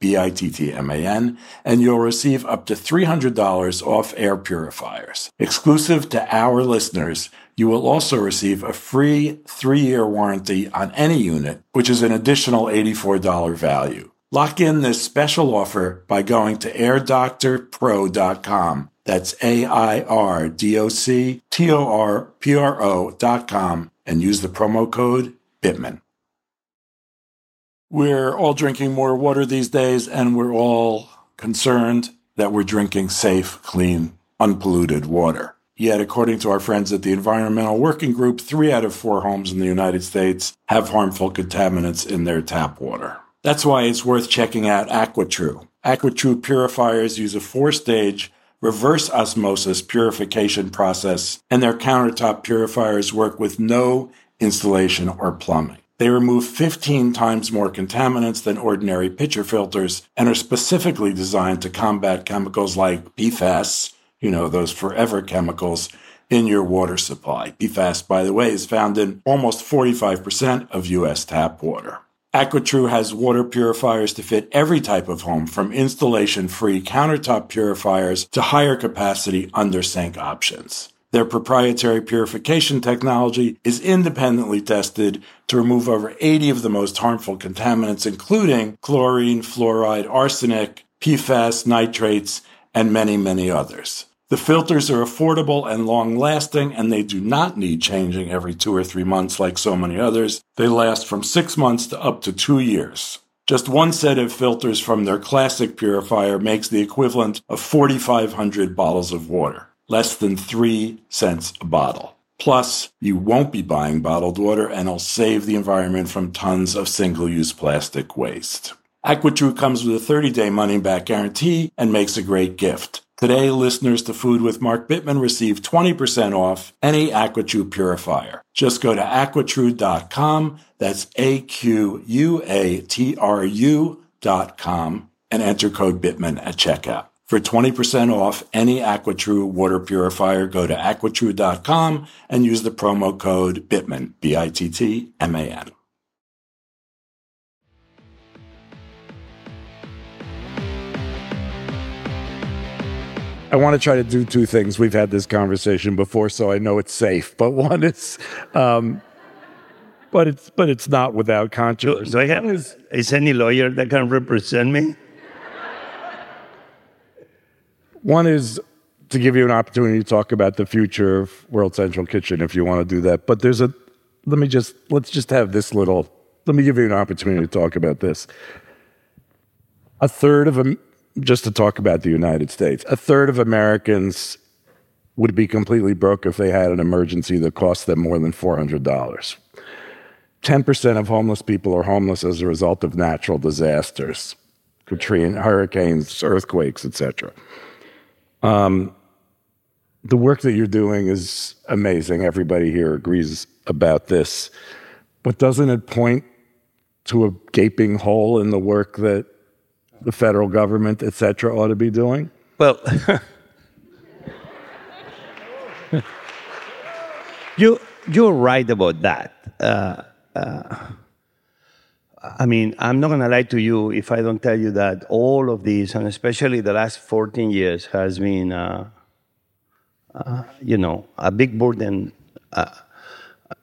BITTMAN, and you'll receive up to $300 off air purifiers. Exclusive to our listeners, you will also receive a free three year warranty on any unit, which is an additional $84 value. Lock in this special offer by going to airdoctorpro.com. That's A I R D O C T O R P R O.com and use the promo code BITTMAN. We're all drinking more water these days, and we're all concerned that we're drinking safe, clean, unpolluted water. Yet, according to our friends at the Environmental Working Group, three out of four homes in the United States have harmful contaminants in their tap water. That's why it's worth checking out AquaTrue. AquaTrue purifiers use a four stage reverse osmosis purification process, and their countertop purifiers work with no installation or plumbing. They remove 15 times more contaminants than ordinary pitcher filters and are specifically designed to combat chemicals like PFAS, you know, those forever chemicals in your water supply. PFAS, by the way, is found in almost 45% of U.S. tap water. AquaTrue has water purifiers to fit every type of home, from installation free countertop purifiers to higher capacity under sink options. Their proprietary purification technology is independently tested to remove over 80 of the most harmful contaminants, including chlorine, fluoride, arsenic, PFAS, nitrates, and many, many others. The filters are affordable and long lasting, and they do not need changing every two or three months like so many others. They last from six months to up to two years. Just one set of filters from their classic purifier makes the equivalent of 4,500 bottles of water less than three cents a bottle. Plus, you won't be buying bottled water and it'll save the environment from tons of single use plastic waste. AquaTrue comes with a 30 day money back guarantee and makes a great gift. Today, listeners to Food with Mark Bittman receive 20% off any AquaTrue purifier. Just go to aquatrue.com, that's A Q U A T R U.com, and enter code Bittman at checkout. For 20% off any AquaTrue water purifier, go to aquatrue.com and use the promo code BITTMAN, B-I-T-T-M-A-N. I want to try to do two things. We've had this conversation before, so I know it's safe. But one is, um, but it's but it's not without conscience. Do I have is any lawyer that can represent me? One is to give you an opportunity to talk about the future of World Central Kitchen if you want to do that. But there's a, let me just, let's just have this little, let me give you an opportunity to talk about this. A third of just to talk about the United States, a third of Americans would be completely broke if they had an emergency that cost them more than $400. 10% of homeless people are homeless as a result of natural disasters, Katrina, hurricanes, earthquakes, etc. Um, the work that you're doing is amazing. Everybody here agrees about this. But doesn't it point to a gaping hole in the work that the federal government, et cetera, ought to be doing? Well, you, you're right about that. Uh, uh, I mean, I'm not going to lie to you if I don't tell you that all of these, and especially the last 14 years, has been, uh, uh, you know, a big burden uh,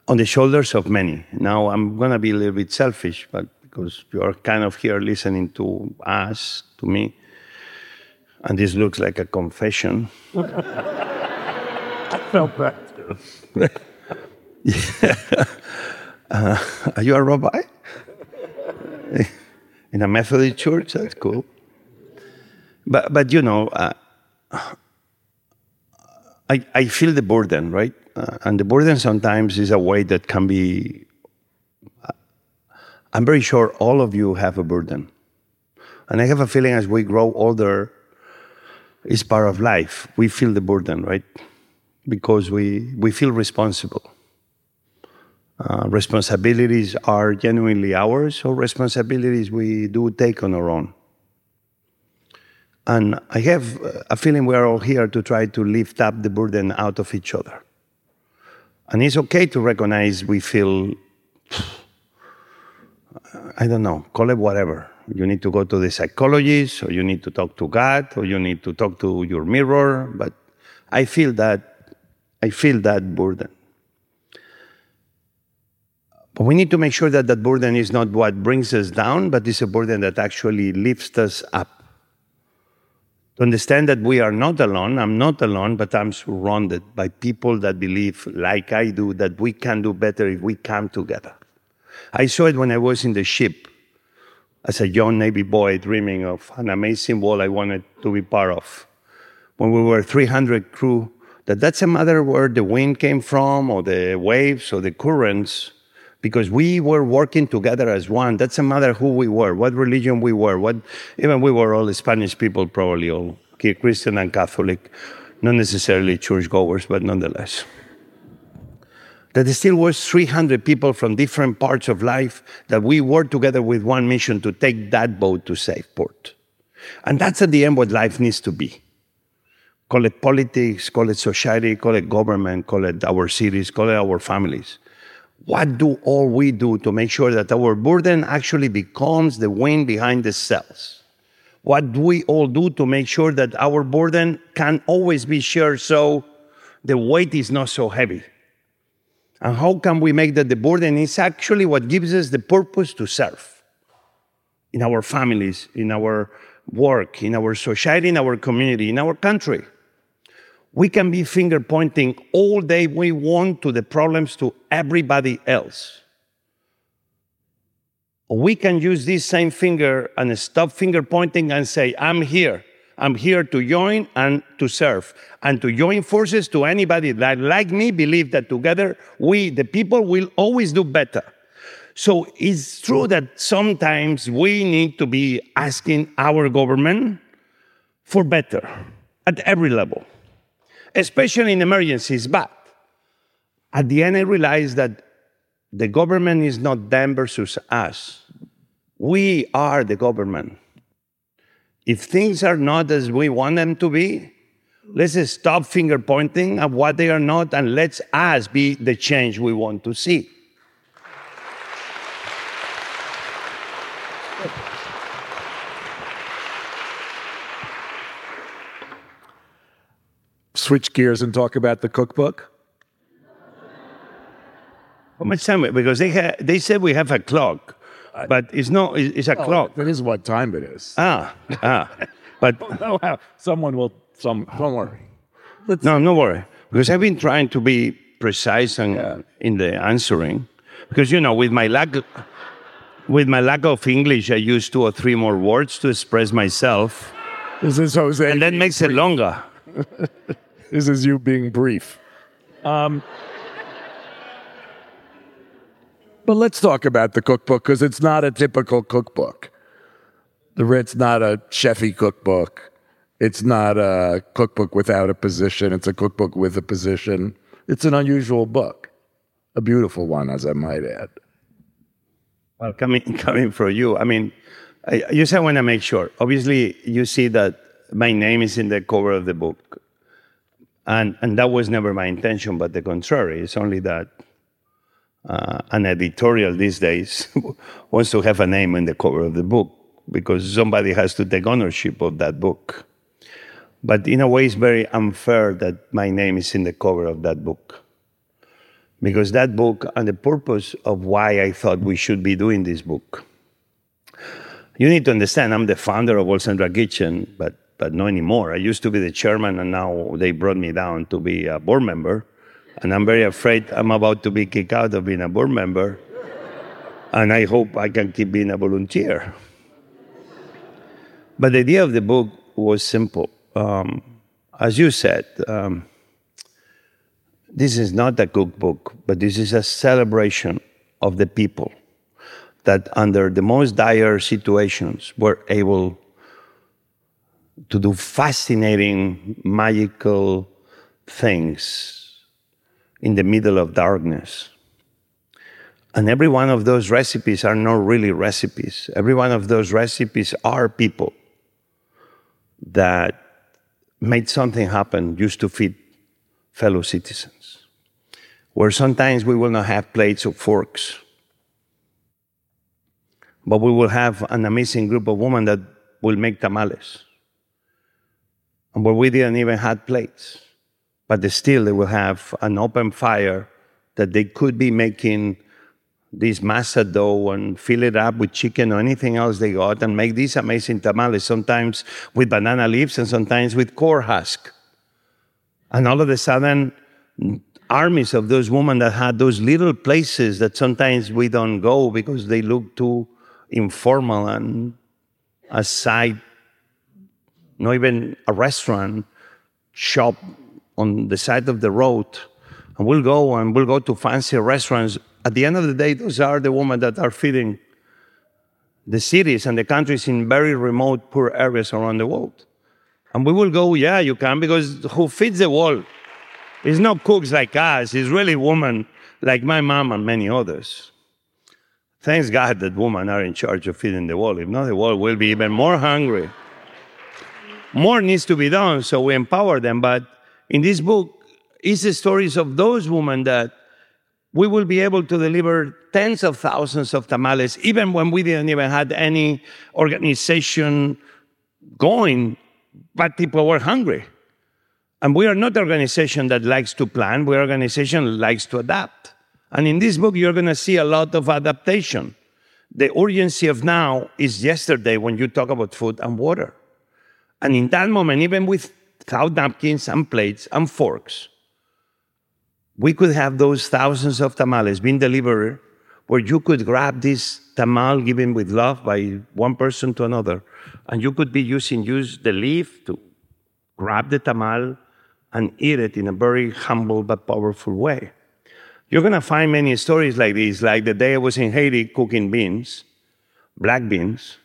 on the shoulders of many. Now, I'm going to be a little bit selfish, but because you are kind of here listening to us, to me, and this looks like a confession. I felt that too. yeah. are you a rabbi? in a Methodist church. That's cool. But but you know, uh, I I feel the burden, right? Uh, and the burden sometimes is a way that can be. Uh, I'm very sure all of you have a burden, and I have a feeling as we grow older, it's part of life. We feel the burden, right? Because we we feel responsible. Uh, responsibilities are genuinely ours, or responsibilities we do take on our own. And I have a feeling we are all here to try to lift up the burden out of each other. And it's okay to recognize we feel, I don't know, call it whatever. You need to go to the psychologist, or you need to talk to God, or you need to talk to your mirror. But I feel that, I feel that burden. But we need to make sure that that burden is not what brings us down, but is a burden that actually lifts us up. To understand that we are not alone, I'm not alone, but I'm surrounded by people that believe, like I do, that we can do better if we come together. I saw it when I was in the ship as a young Navy boy dreaming of an amazing world I wanted to be part of. When we were 300 crew That doesn't matter where the wind came from or the waves or the currents, because we were working together as one. That's a matter who we were, what religion we were, what even we were all Spanish people, probably all Christian and Catholic, not necessarily churchgoers, but nonetheless. That still was 300 people from different parts of life that we worked together with one mission to take that boat to safe port. And that's at the end what life needs to be. Call it politics, call it society, call it government, call it our cities, call it our families. What do all we do to make sure that our burden actually becomes the wind behind the sails? What do we all do to make sure that our burden can always be shared so the weight is not so heavy? And how can we make that the burden is actually what gives us the purpose to serve in our families, in our work, in our society, in our community, in our country? We can be finger pointing all day we want to the problems to everybody else. We can use this same finger and stop finger pointing and say, I'm here. I'm here to join and to serve and to join forces to anybody that, like me, believe that together we, the people, will always do better. So it's true that sometimes we need to be asking our government for better at every level especially in emergencies. But at the end, I realized that the government is not them versus us. We are the government. If things are not as we want them to be, let's stop finger pointing at what they are not and let's us be the change we want to see. Switch gears and talk about the cookbook? How much time? Because they ha- they said we have a clock, but it's not. It's a Oh, clock. That is what time it is. Ah, ah. But Oh, wow. Someone will. Some. Don't worry. no, no worry. Because I've been trying to be precise and, in the answering. Because you know, with my lack, with my lack of English, I use two or three more words to express myself, This is Jose. and that makes it longer. This is you being brief. Um, but let's talk about the cookbook because it's not a typical cookbook. The It's not a chefy cookbook. It's not a cookbook without a position. It's a cookbook with a position. It's an unusual book, a beautiful one, as I might add. Well, coming coming from you, I mean, I, you said I want to make sure. Obviously, you see that my name is in the cover of the book, and and that was never my intention, but the contrary. It's only that uh, an editorial these days wants to have a name in the cover of the book because somebody has to take ownership of that book. But in a way, it's very unfair that my name is in the cover of that book because that book and the purpose of why I thought we should be doing this book. You need to understand, I'm the founder of World Central Kitchen, but but not anymore. I used to be the chairman, and now they brought me down to be a board member, and I'm very afraid I'm about to be kicked out of being a board member, and I hope I can keep being a volunteer. But the idea of the book was simple. Um, as you said, um, this is not a cookbook, but this is a celebration of the people that, under the most dire situations, were able to do fascinating, magical things in the middle of darkness. And every one of those recipes are not really recipes. Every one of those recipes are people that made something happen just to feed fellow citizens. Where sometimes we will not have plates or forks, but we will have an amazing group of women that will make tamales. And where we didn't even have plates, but they still they will have an open fire that they could be making this masa dough and fill it up with chicken or anything else they got and make these amazing tamales, sometimes with banana leaves and sometimes with corn husk. And all of a sudden, armies of those women that had those little places that sometimes we don't go because they look too informal and aside, not even a restaurant, shop on the side of the road, and we'll go and we'll go to fancy restaurants. At the end of the day, those are the women that are feeding the cities and the countries in very remote, poor areas around the world. And we will go, yeah, you can, because who feeds the world? It's not cooks like us, it's really women like my mom and many others. Thanks God that women are in charge of feeding the world. If not, the world will be even more hungry. More needs to be done, so we empower them. But in this book, it's the stories of those women that we will be able to deliver tens of thousands of tamales, even when we didn't even had any organization going, but people were hungry. And we are not an organization that likes to plan, we're an organization that likes to adapt. And in this book, you're going to see a lot of adaptation. The urgency of now is yesterday when you talk about food and water. And in that moment, even without napkins and plates and forks, we could have those thousands of tamales being delivered where you could grab this tamal given with love by one person to another, and you could be using use the leaf to grab the tamal and eat it in a very humble but powerful way. You're gonna find many stories like this, like the day I was in Haiti cooking beans, black beans.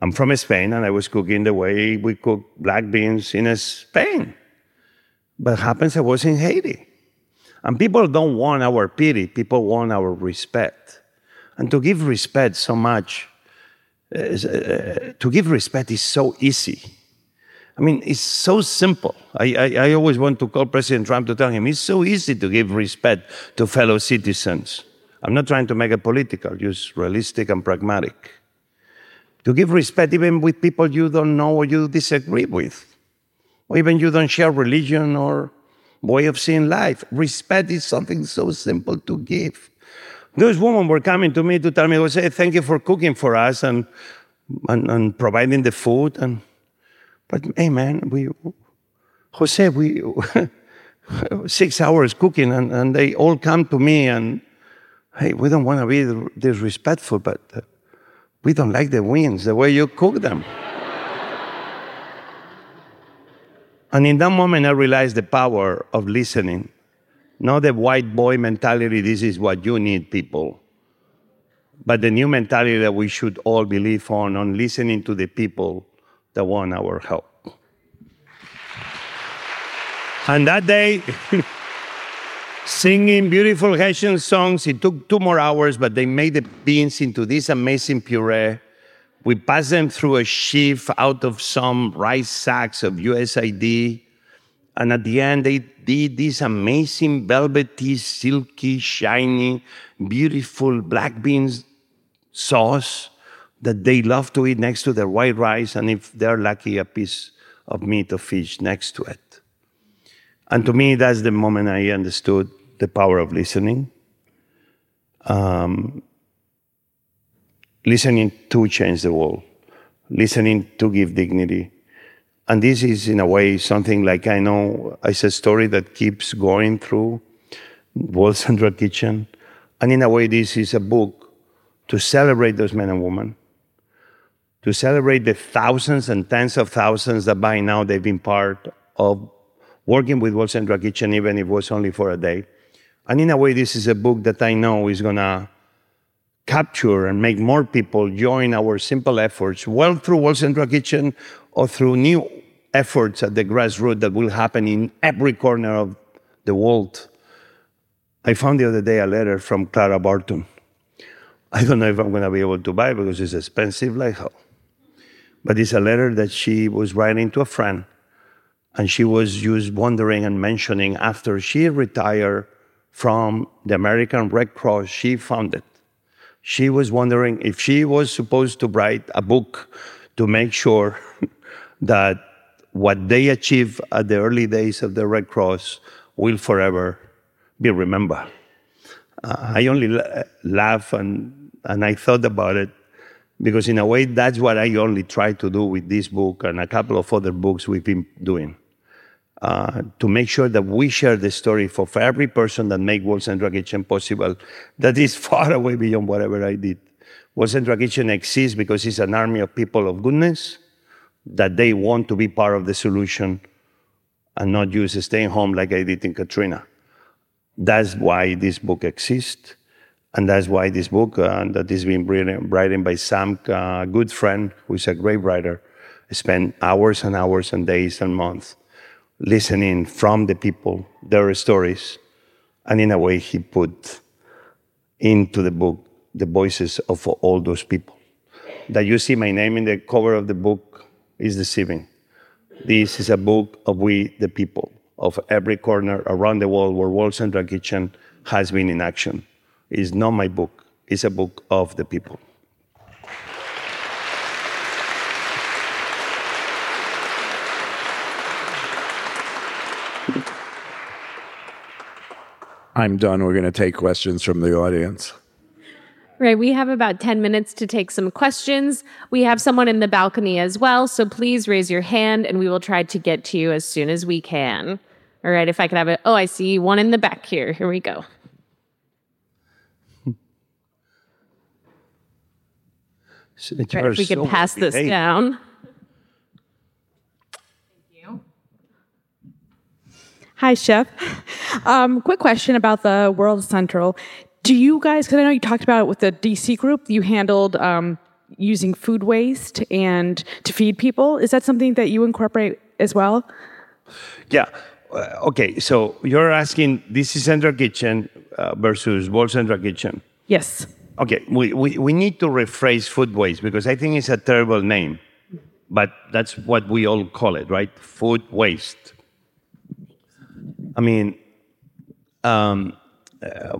I'm from Spain and I was cooking the way we cook black beans in Spain. But happens I was in Haiti. And people don't want our pity, people want our respect. And to give respect so much, uh, to give respect is so easy. I mean, it's so simple. I, I, I, always want to call President Trump to tell him it's so easy to give respect to fellow citizens. I'm not trying to make it political, just realistic and pragmatic. To give respect even with people you don't know or you disagree with, or even you don't share religion or way of seeing life. Respect is something so simple to give. Those women were coming to me to tell me, Jose, thank you for cooking for us and, and, and providing the food. And, but hey, man, we, Jose, we, six hours cooking and, and they all come to me and, hey, we don't want to be disrespectful, but uh, we don't like the wings, the way you cook them. And in that moment, I realized the power of listening. Not the white boy mentality, this is what you need, people. But the new mentality that we should all believe on, on listening to the people that want our help. And that day, singing beautiful Haitian songs, it took two more hours, but they made the beans into this amazing puree we passed them through a sheaf out of some rice sacks of USAID. And at the end, they did this amazing, velvety, silky, shiny, beautiful black beans sauce that they love to eat next to their white rice, and if they're lucky, a piece of meat or fish next to it. And to me, that's the moment I understood the power of listening. Um, listening to change the world, listening to give dignity. And this is, in a way, something like I know it's a story that keeps going through World Central Kitchen. And in a way, this is a book to celebrate those men and women, to celebrate the thousands and tens of thousands that by now they've been part of working with Central Kitchen, even if it was only for a day. And in a way, this is a book that I know is going to capture and make more people join our simple efforts, well through Central Kitchen or through new efforts at the grassroots that will happen in every corner of the world. I found the other day a letter from Clara Barton. I don't know if I'm going to be able to buy it because it's expensive like hell. But it's a letter that she was writing to a friend. And she was just wondering and mentioning after she retired from the American Red Cross she founded she was wondering if she was supposed to write a book to make sure that what they achieved at the early days of the Red Cross will forever be remembered. Uh, I only la- laugh and, and I thought about it because, in a way, that's what I only try to do with this book and a couple of other books we've been doing. Uh, to make sure that we share the story for, for every person that make World Central Kitchen possible that is far away beyond whatever I did. World Central Kitchen exists because it's an army of people of goodness that they want to be part of the solution and not just staying home like I did in Katrina. That's why this book exists. And that's why this book uh, that is being written, by Sam, a uh, good friend, who is a great writer, spent hours and hours and days and months listening from the people, their stories. And in a way, he put into the book the voices of all those people. That you see my name in the cover of the book is deceiving. This is a book of we, the people, of every corner around the world where World Central Kitchen has been in action is not my book, it's a book of the people. I'm done. We're going to take questions from the audience. Right. We have about 10 minutes to take some questions. We have someone in the balcony as well. So please raise your hand and we will try to get to you as soon as we can. All right. If I could have it. Oh, I see one in the back here. Here we go. Right, if we could pass this down. Hi, Chef. Um, quick question about the World Central. Do you guys, because I know you talked about it with the DC group, you handled um, using food waste and to feed people. Is that something that you incorporate as well? Yeah. Uh, okay, so you're asking DC Central Kitchen uh, versus World Central Kitchen. Yes. Okay, we, we, we need to rephrase food waste because I think it's a terrible name, but that's what we all call it, right? Food waste. I mean, um, uh,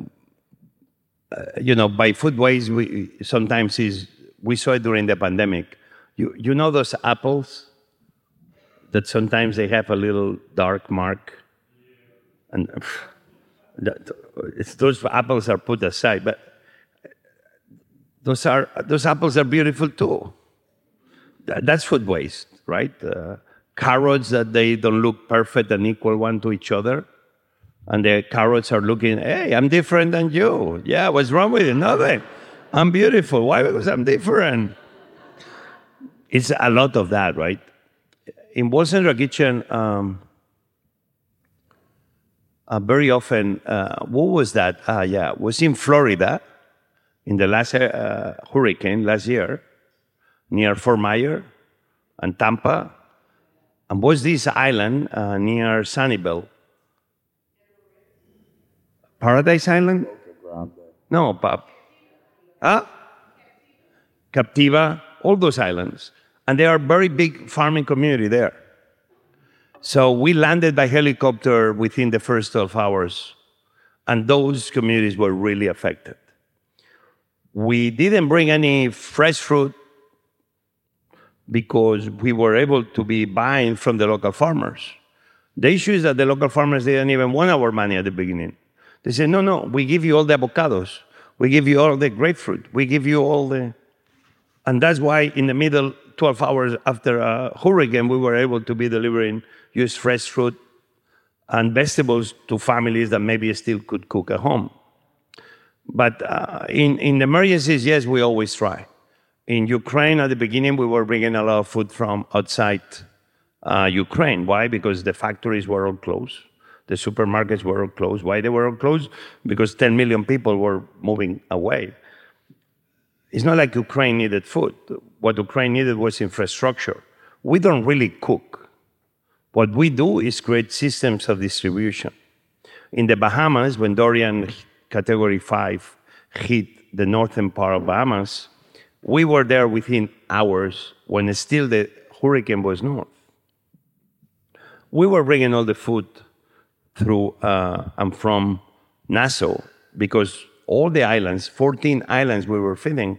you know, by food waste, we sometimes is we saw it during the pandemic. You you know those apples that sometimes they have a little dark mark, and that, those apples are put aside, but those are those apples are beautiful too. That's food waste, right? Uh, carrots that they don't look perfect and equal one to each other, and the carrots are looking, hey, I'm different than you. Yeah, what's wrong with you? Nothing. I'm beautiful. Why? Because I'm different. It's a lot of that, right? In World Central Kitchen, um, uh, very often, uh, what was that? Uh, yeah, was in Florida in the last uh, hurricane last year near Fort Myer and Tampa, and was this island uh, near Sanibel? Paradise Island? No, Pap. Huh? Captiva, all those islands. And they are very big farming community there. So we landed by helicopter within the first 12 hours, and those communities were really affected. We didn't bring any fresh fruit because we were able to be buying from the local farmers. The issue is that the local farmers didn't even want our money at the beginning. They said, no, no, we give you all the avocados. We give you all the grapefruit. We give you all the. And that's why in the middle, 12 hours after a hurricane, we were able to be delivering used fresh fruit and vegetables to families that maybe still could cook at home. But uh, in, in emergencies, yes, we always try. In Ukraine, at the beginning, we were bringing a lot of food from outside uh, Ukraine. Why? Because the factories were all closed. The supermarkets were all closed. Why they were all closed? Because 10 million people were moving away. It's not like Ukraine needed food. What Ukraine needed was infrastructure. We don't really cook. What we do is create systems of distribution. In the Bahamas, when Dorian Category 5 hit the northern part of Bahamas, we were there within hours when still the hurricane was north. We were bringing all the food through uh, and from Nassau because all the islands, 14 islands we were feeding,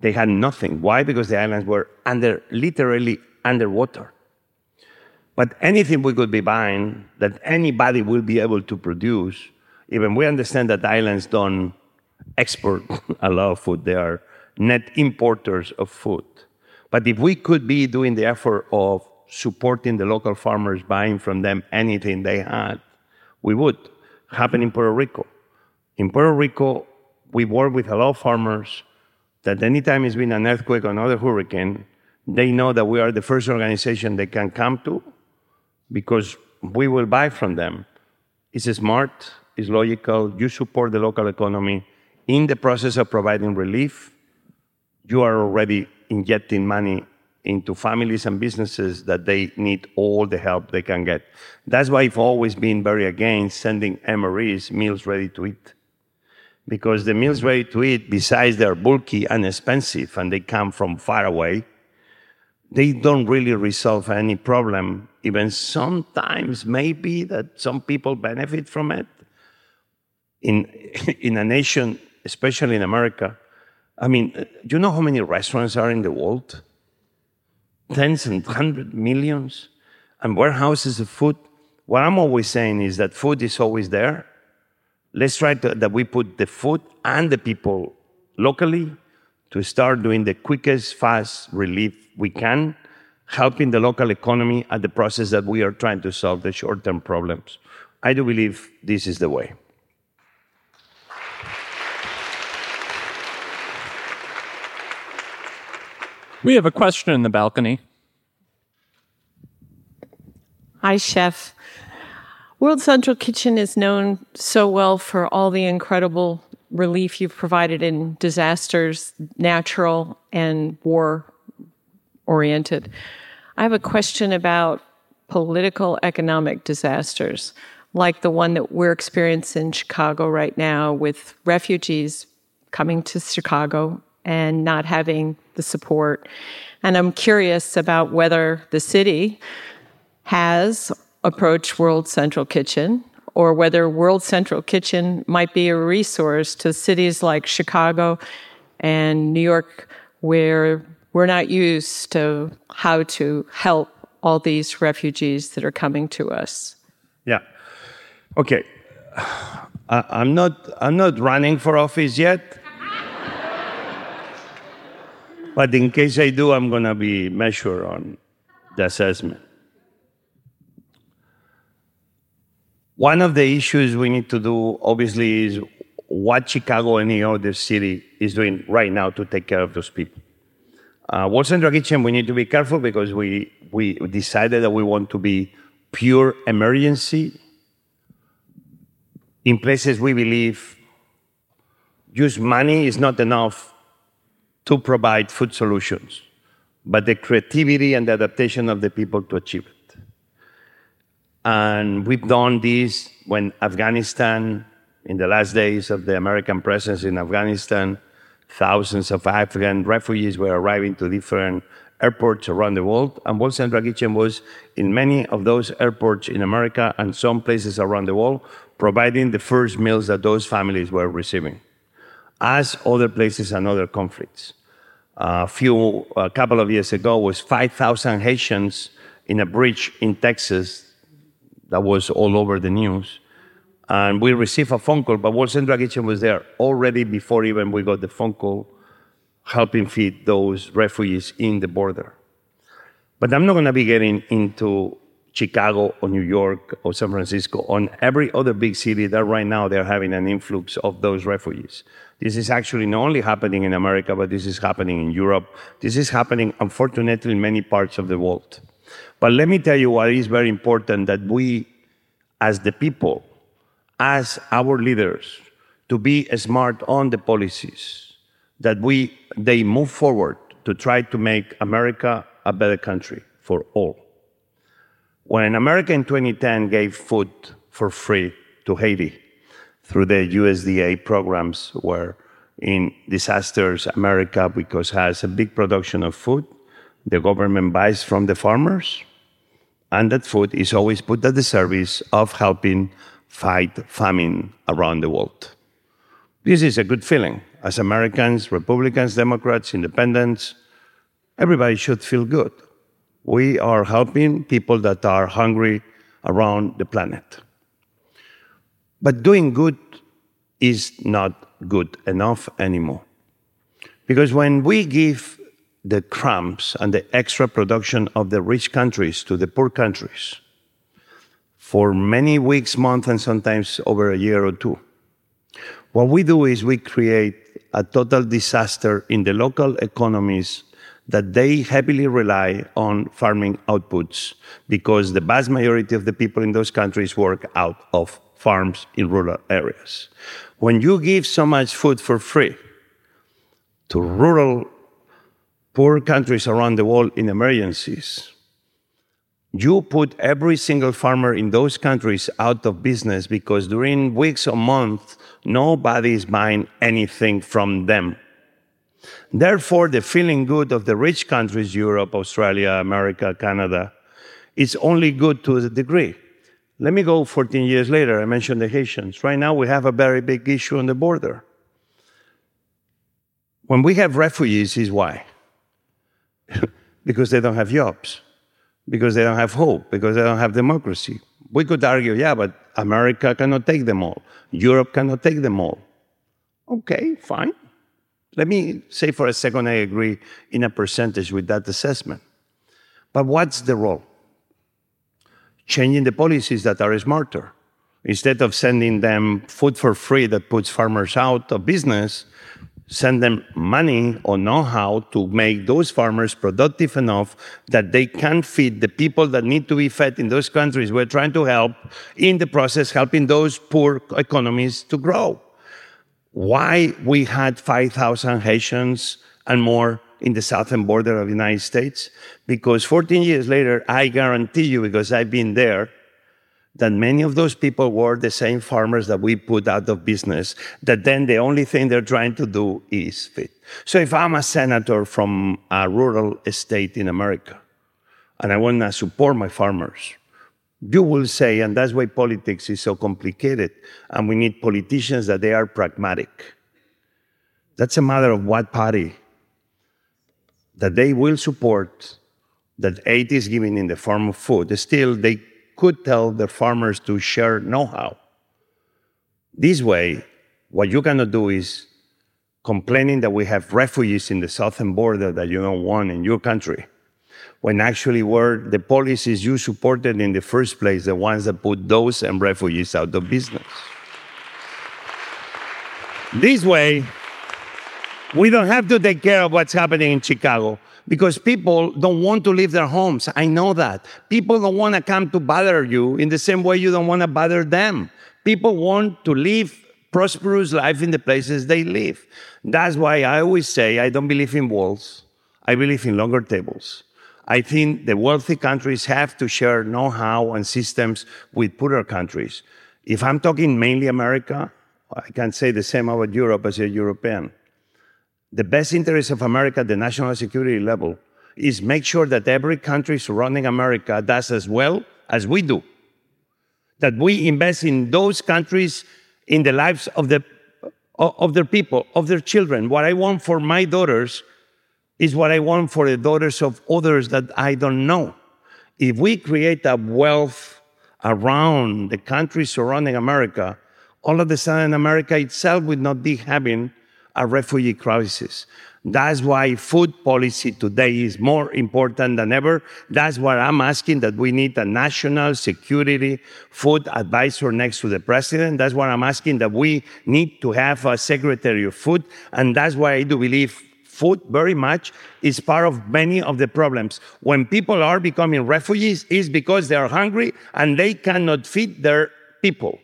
they had nothing. Why? Because the islands were under, literally underwater. But anything we could be buying that anybody will be able to produce even we understand that islands don't export a lot of food. They are net importers of food. But if we could be doing the effort of supporting the local farmers, buying from them anything they had, we would. Happen in Puerto Rico. In Puerto Rico, we work with a lot of farmers that anytime it's been an earthquake or another hurricane, they know that we are the first organization they can come to because we will buy from them. It's smart, it's logical. You support the local economy. In the process of providing relief, you are already injecting money into families and businesses that they need all the help they can get. That's why I've always been very against sending MREs, meals ready to eat. Because the meals ready to eat, besides they're bulky and expensive and they come from far away, they don't really resolve any problem. Even sometimes, maybe that some people benefit from it. In, in a nation, especially in America, I mean, do you know how many restaurants are in the world? tens and hundred millions and warehouses of food. What I'm always saying is that food is always there. Let's try to, that we put the food and the people locally to start doing the quickest, fast relief we can, helping the local economy at the process that we are trying to solve the short term problems. I do believe this is the way. We have a question in the balcony. Hi, Chef. World Central Kitchen is known so well for all the incredible relief you've provided in disasters, natural and war oriented. I have a question about political economic disasters, like the one that we're experiencing in Chicago right now with refugees coming to Chicago and not having the support. And I'm curious about whether the city has approached World Central Kitchen or whether World Central Kitchen might be a resource to cities like Chicago and New York where we're not used to how to help all these refugees that are coming to us. Yeah. Okay. I, I'm not I'm not running for office yet. But in case I do, I'm going to be measured on the assessment. One of the issues we need to do, obviously, is what Chicago and any other city is doing right now to take care of those people. Uh, World Central Kitchen, we need to be careful because we, we decided that we want to be pure emergency. In places we believe just money is not enough to provide food solutions, but the creativity and the adaptation of the people to achieve it. And we've done this when Afghanistan, in the last days of the American presence in Afghanistan, thousands of Afghan refugees were arriving to different airports around the world. And Central Kitchen was in many of those airports in America and some places around the world, providing the first meals that those families were receiving as other places and other conflicts. A few, a couple of years ago, was 5,000 Haitians in a bridge in Texas that was all over the news. And we received a phone call, but World Central Kitchen was there already before even we got the phone call, helping feed those refugees in the border. But I'm not going to be getting into Chicago or New York or San Francisco, on every other big city that right now they're having an influx of those refugees. This is actually not only happening in America, but this is happening in Europe. This is happening, unfortunately, in many parts of the world. But let me tell you what is very important that we, as the people, as our leaders, to be smart on the policies, that we they move forward to try to make America a better country for all. When America in 2010 gave food for free to Haiti through the USDA programs, where in disasters, America, because has a big production of food, the government buys from the farmers, and that food is always put at the service of helping fight famine around the world. This is a good feeling. As Americans, Republicans, Democrats, Independents, everybody should feel good we are helping people that are hungry around the planet. But doing good is not good enough anymore. Because when we give the crumbs and the extra production of the rich countries to the poor countries for many weeks, months, and sometimes over a year or two, what we do is we create a total disaster in the local economies that they heavily rely on farming outputs because the vast majority of the people in those countries work out of farms in rural areas. When you give so much food for free to rural poor countries around the world in emergencies, you put every single farmer in those countries out of business because during weeks or months, nobody is buying anything from them. Therefore, the feeling good of the rich countries, Europe, Australia, America, Canada, is only good to a degree. Let me go 14 years later. I mentioned the Haitians. Right now, we have a very big issue on the border. When we have refugees, is why? because they don't have jobs, because they don't have hope, because they don't have democracy. We could argue, yeah, but America cannot take them all, Europe cannot take them all. Okay, fine. Let me say for a second I agree in a percentage with that assessment. But what's the role? Changing the policies that are smarter. Instead of sending them food for free that puts farmers out of business, send them money or know-how to make those farmers productive enough that they can feed the people that need to be fed in those countries we're trying to help in the process helping those poor economies to grow why we had 5,000 Haitians and more in the southern border of the United States? Because 14 years later, I guarantee you, because I've been there, that many of those people were the same farmers that we put out of business, that then the only thing they're trying to do is feed. So if I'm a senator from a rural state in America, and I want to support my farmers, you will say, and that's why politics is so complicated, and we need politicians that they are pragmatic. That's a matter of what party that they will support that aid is given in the form of food. Still, they could tell their farmers to share know-how. This way, what you cannot do is complaining that we have refugees in the southern border that you don't want in your country when actually were the policies you supported in the first place, the ones that put those and refugees out of business. This way, we don't have to take care of what's happening in Chicago because people don't want to leave their homes. I know that. People don't want to come to bother you in the same way you don't want to bother them. People want to live prosperous life in the places they live. That's why I always say I don't believe in walls. I believe in longer tables. I think the wealthy countries have to share know-how and systems with poorer countries. If I'm talking mainly America, I can say the same about Europe as a European. The best interest of America at the national security level is make sure that every country surrounding America does as well as we do. That we invest in those countries in the lives of the of their people, of their children. What I want for my daughters is what I want for the daughters of others that I don't know. If we create a wealth around the countries surrounding America, all of a sudden America itself would not be having a refugee crisis. That's why food policy today is more important than ever. That's why I'm asking that we need a national security food advisor next to the president. That's why I'm asking that we need to have a secretary of food. And that's why I do believe food very much is part of many of the problems. When people are becoming refugees, is because they are hungry and they cannot feed their people.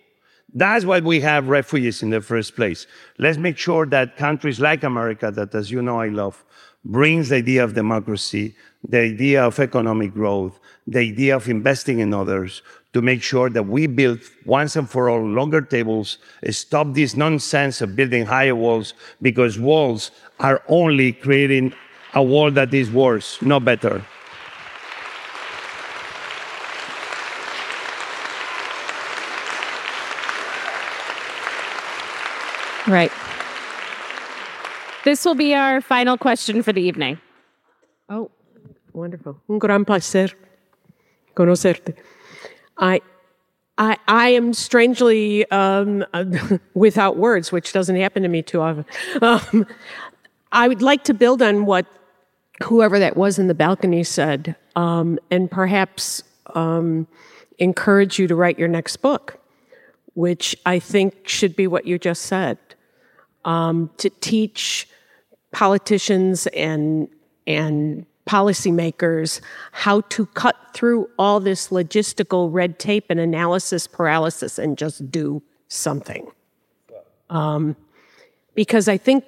That's why we have refugees in the first place. Let's make sure that countries like America, that as you know I love, brings the idea of democracy, the idea of economic growth, the idea of investing in others, to make sure that we build once and for all longer tables, stop this nonsense of building higher walls, because walls are only creating a wall that is worse, not better. Right. This will be our final question for the evening. Oh, wonderful. Un gran placer conocerte. I, I, I am strangely um, without words, which doesn't happen to me too often. Um, I would like to build on what whoever that was in the balcony said, um, and perhaps um, encourage you to write your next book, which I think should be what you just said. Um, to teach politicians and and policymakers how to cut through all this logistical red tape and analysis paralysis and just do something. Um, because I think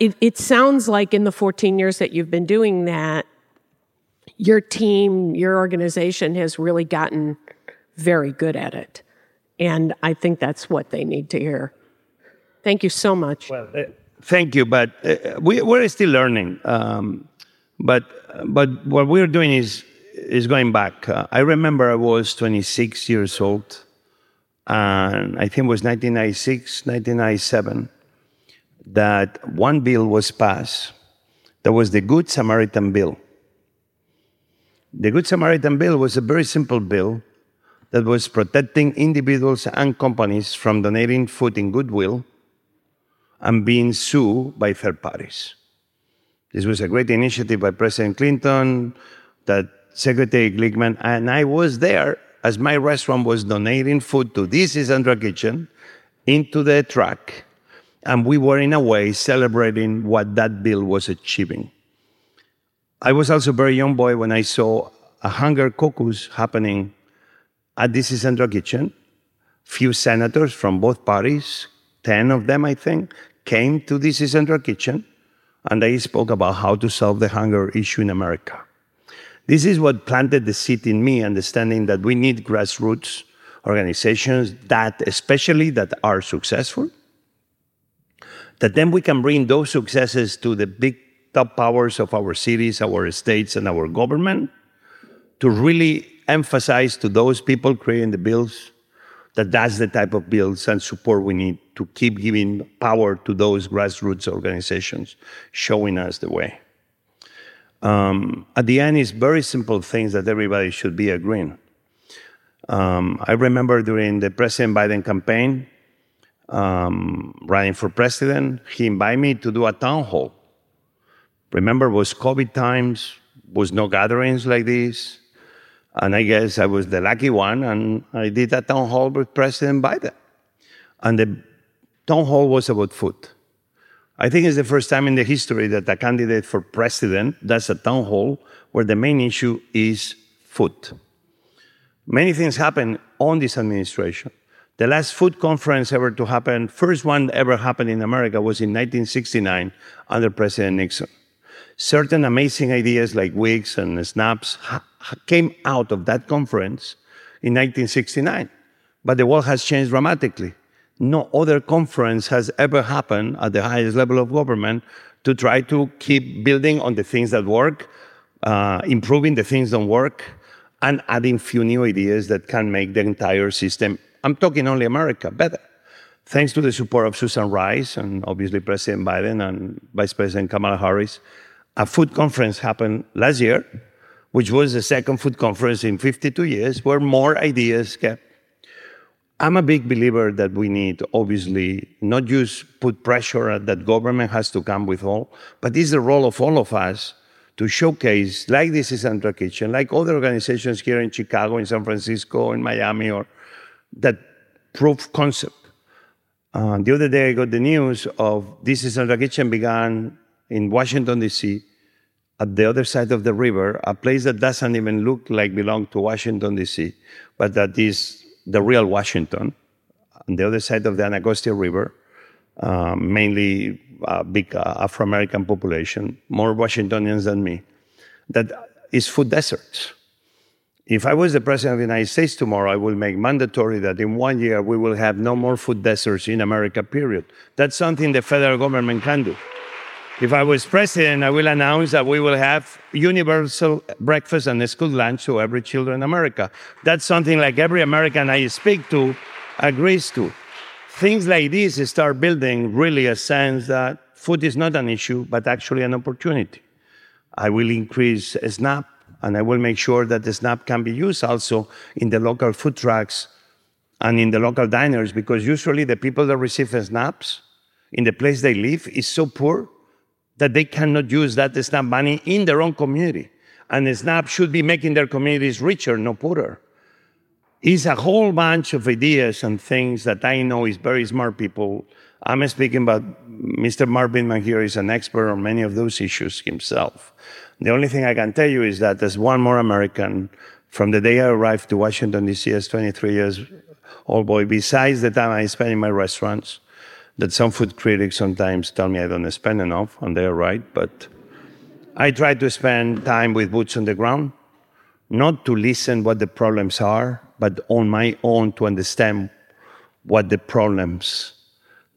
it, it sounds like in the 14 years that you've been doing that, your team, your organization has really gotten very good at it. And I think that's what they need to hear. Thank you so much. Well, uh, thank you, but uh, we, we're still learning. Um, but but what we're doing is is going back. Uh, I remember I was 26 years old, and I think it was 1996, 1997, that one bill was passed. That was the Good Samaritan Bill. The Good Samaritan Bill was a very simple bill that was protecting individuals and companies from donating food in goodwill and being sued by third parties. This was a great initiative by President Clinton, that Secretary Glickman, and I was there as my restaurant was donating food to DC Central Kitchen into the truck. And we were, in a way, celebrating what that bill was achieving. I was also a very young boy when I saw a hunger caucus happening at DC Central Kitchen. Few senators from both parties, 10 of them, I think, came to DC Central Kitchen and they spoke about how to solve the hunger issue in America. This is what planted the seed in me, understanding that we need grassroots organizations that, especially that are successful, that then we can bring those successes to the big top powers of our cities, our states, and our government to really emphasize to those people creating the bills that that's the type of bills and support we need to keep giving power to those grassroots organizations, showing us the way. Um, at the end, it's very simple things that everybody should be agreeing. Um, I remember during the President Biden campaign, um, running for president, he invited me to do a town hall. Remember, was COVID times, was no gatherings like this. And I guess I was the lucky one, and I did a town hall with President Biden. And the town hall was about food. I think it's the first time in the history that a candidate for president does a town hall where the main issue is food. Many things happen on this administration. The last food conference ever to happen, first one ever happened in America, was in 1969 under President Nixon. Certain amazing ideas like WICs and SNAPs came out of that conference in 1969. But the world has changed dramatically. No other conference has ever happened at the highest level of government to try to keep building on the things that work, uh, improving the things that don't work, and adding few new ideas that can make the entire system, I'm talking only America, better. Thanks to the support of Susan Rice and obviously President Biden and Vice President Kamala Harris, a food conference happened last year which was the second food conference in 52 years, where more ideas kept. I'm a big believer that we need, obviously, not just put pressure that government has to come with all, but it's the role of all of us to showcase, like DC Central Kitchen, like other organizations here in Chicago, in San Francisco, in Miami, or that proof concept. Uh, the other day, I got the news of DC Central Kitchen began in Washington, D.C at the other side of the river, a place that doesn't even look like belong to Washington, D.C., but that is the real Washington, on the other side of the Anacostia River, uh, mainly a big uh, Afro American population, more Washingtonians than me, that is food deserts. If I was the president of the United States tomorrow, I will make mandatory that in one year we will have no more food deserts in America, period. That's something the federal government can do. If I was president, I will announce that we will have universal breakfast and school lunch to every child in America. That's something like every American I speak to agrees to. Things like this start building really a sense that food is not an issue, but actually an opportunity. I will increase SNAP, and I will make sure that the SNAP can be used also in the local food trucks and in the local diners, because usually the people that receive SNAPs in the place they live is so poor that they cannot use that SNAP money in their own community. And SNAP should be making their communities richer, not poorer. It's a whole bunch of ideas and things that I know is very smart people I'm speaking about Mr. Marvin here is an expert on many of those issues himself. The only thing I can tell you is that as one more American, from the day I arrived to Washington, D.C. as 23 years old boy, besides the time I spend in my restaurants, that some food critics sometimes tell me I don't spend enough, and they're right, but I try to spend time with boots on the ground, not to listen what the problems are, but on my own to understand what the problems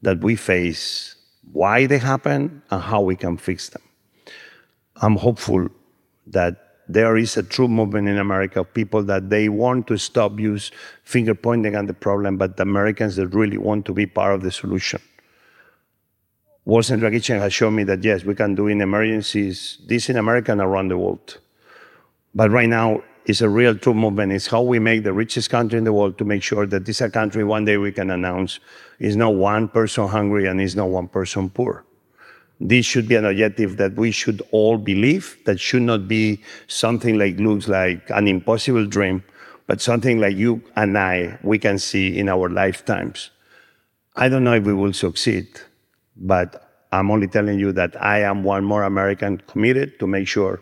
that we face, why they happen, and how we can fix them. I'm hopeful that there is a true movement in America of people that they want to stop use finger pointing at the problem, but the Americans that really want to be part of the solution. World Central has shown me that yes, we can do in emergencies this in America and around the world. But right now, it's a real true movement. It's how we make the richest country in the world to make sure that this is a country one day we can announce is not one person hungry and is not one person poor. This should be an objective that we should all believe. That should not be something like looks like an impossible dream, but something like you and I we can see in our lifetimes. I don't know if we will succeed, but I'm only telling you that I am one more American committed to make sure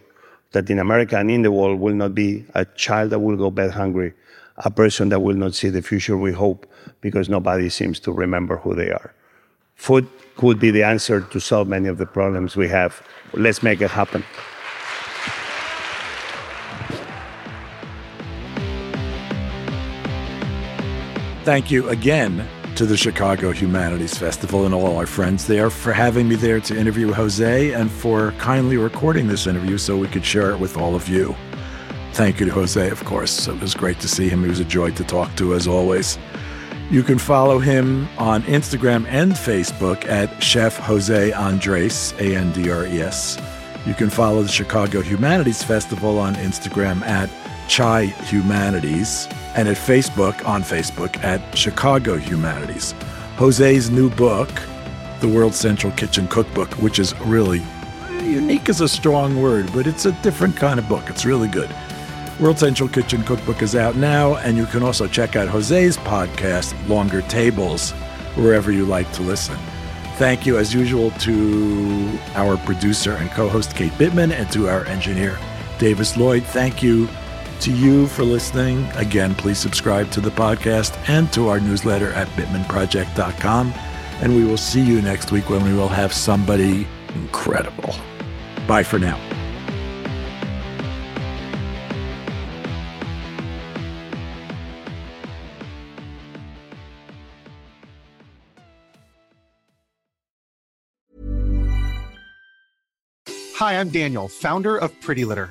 that in America and in the world will not be a child that will go bed hungry, a person that will not see the future we hope because nobody seems to remember who they are. Food could be the answer to solve many of the problems we have. Let's make it happen. Thank you again to the Chicago Humanities Festival and all our friends there for having me there to interview Jose and for kindly recording this interview so we could share it with all of you. Thank you to Jose, of course. It was great to see him. He was a joy to talk to, as always. You can follow him on Instagram and Facebook at Chef Jose Andres, A N D R E S. You can follow the Chicago Humanities Festival on Instagram at Chi Humanities and at Facebook on Facebook at Chicago Humanities. Jose's new book, The World Central Kitchen Cookbook, which is really unique is a strong word, but it's a different kind of book. It's really good. World Central Kitchen Cookbook is out now, and you can also check out Jose's podcast, Longer Tables, wherever you like to listen. Thank you, as usual, to our producer and co host, Kate Bittman, and to our engineer, Davis Lloyd. Thank you to you for listening. Again, please subscribe to the podcast and to our newsletter at BittmanProject.com. And we will see you next week when we will have somebody incredible. Bye for now. Hi, I'm Daniel, founder of Pretty Litter.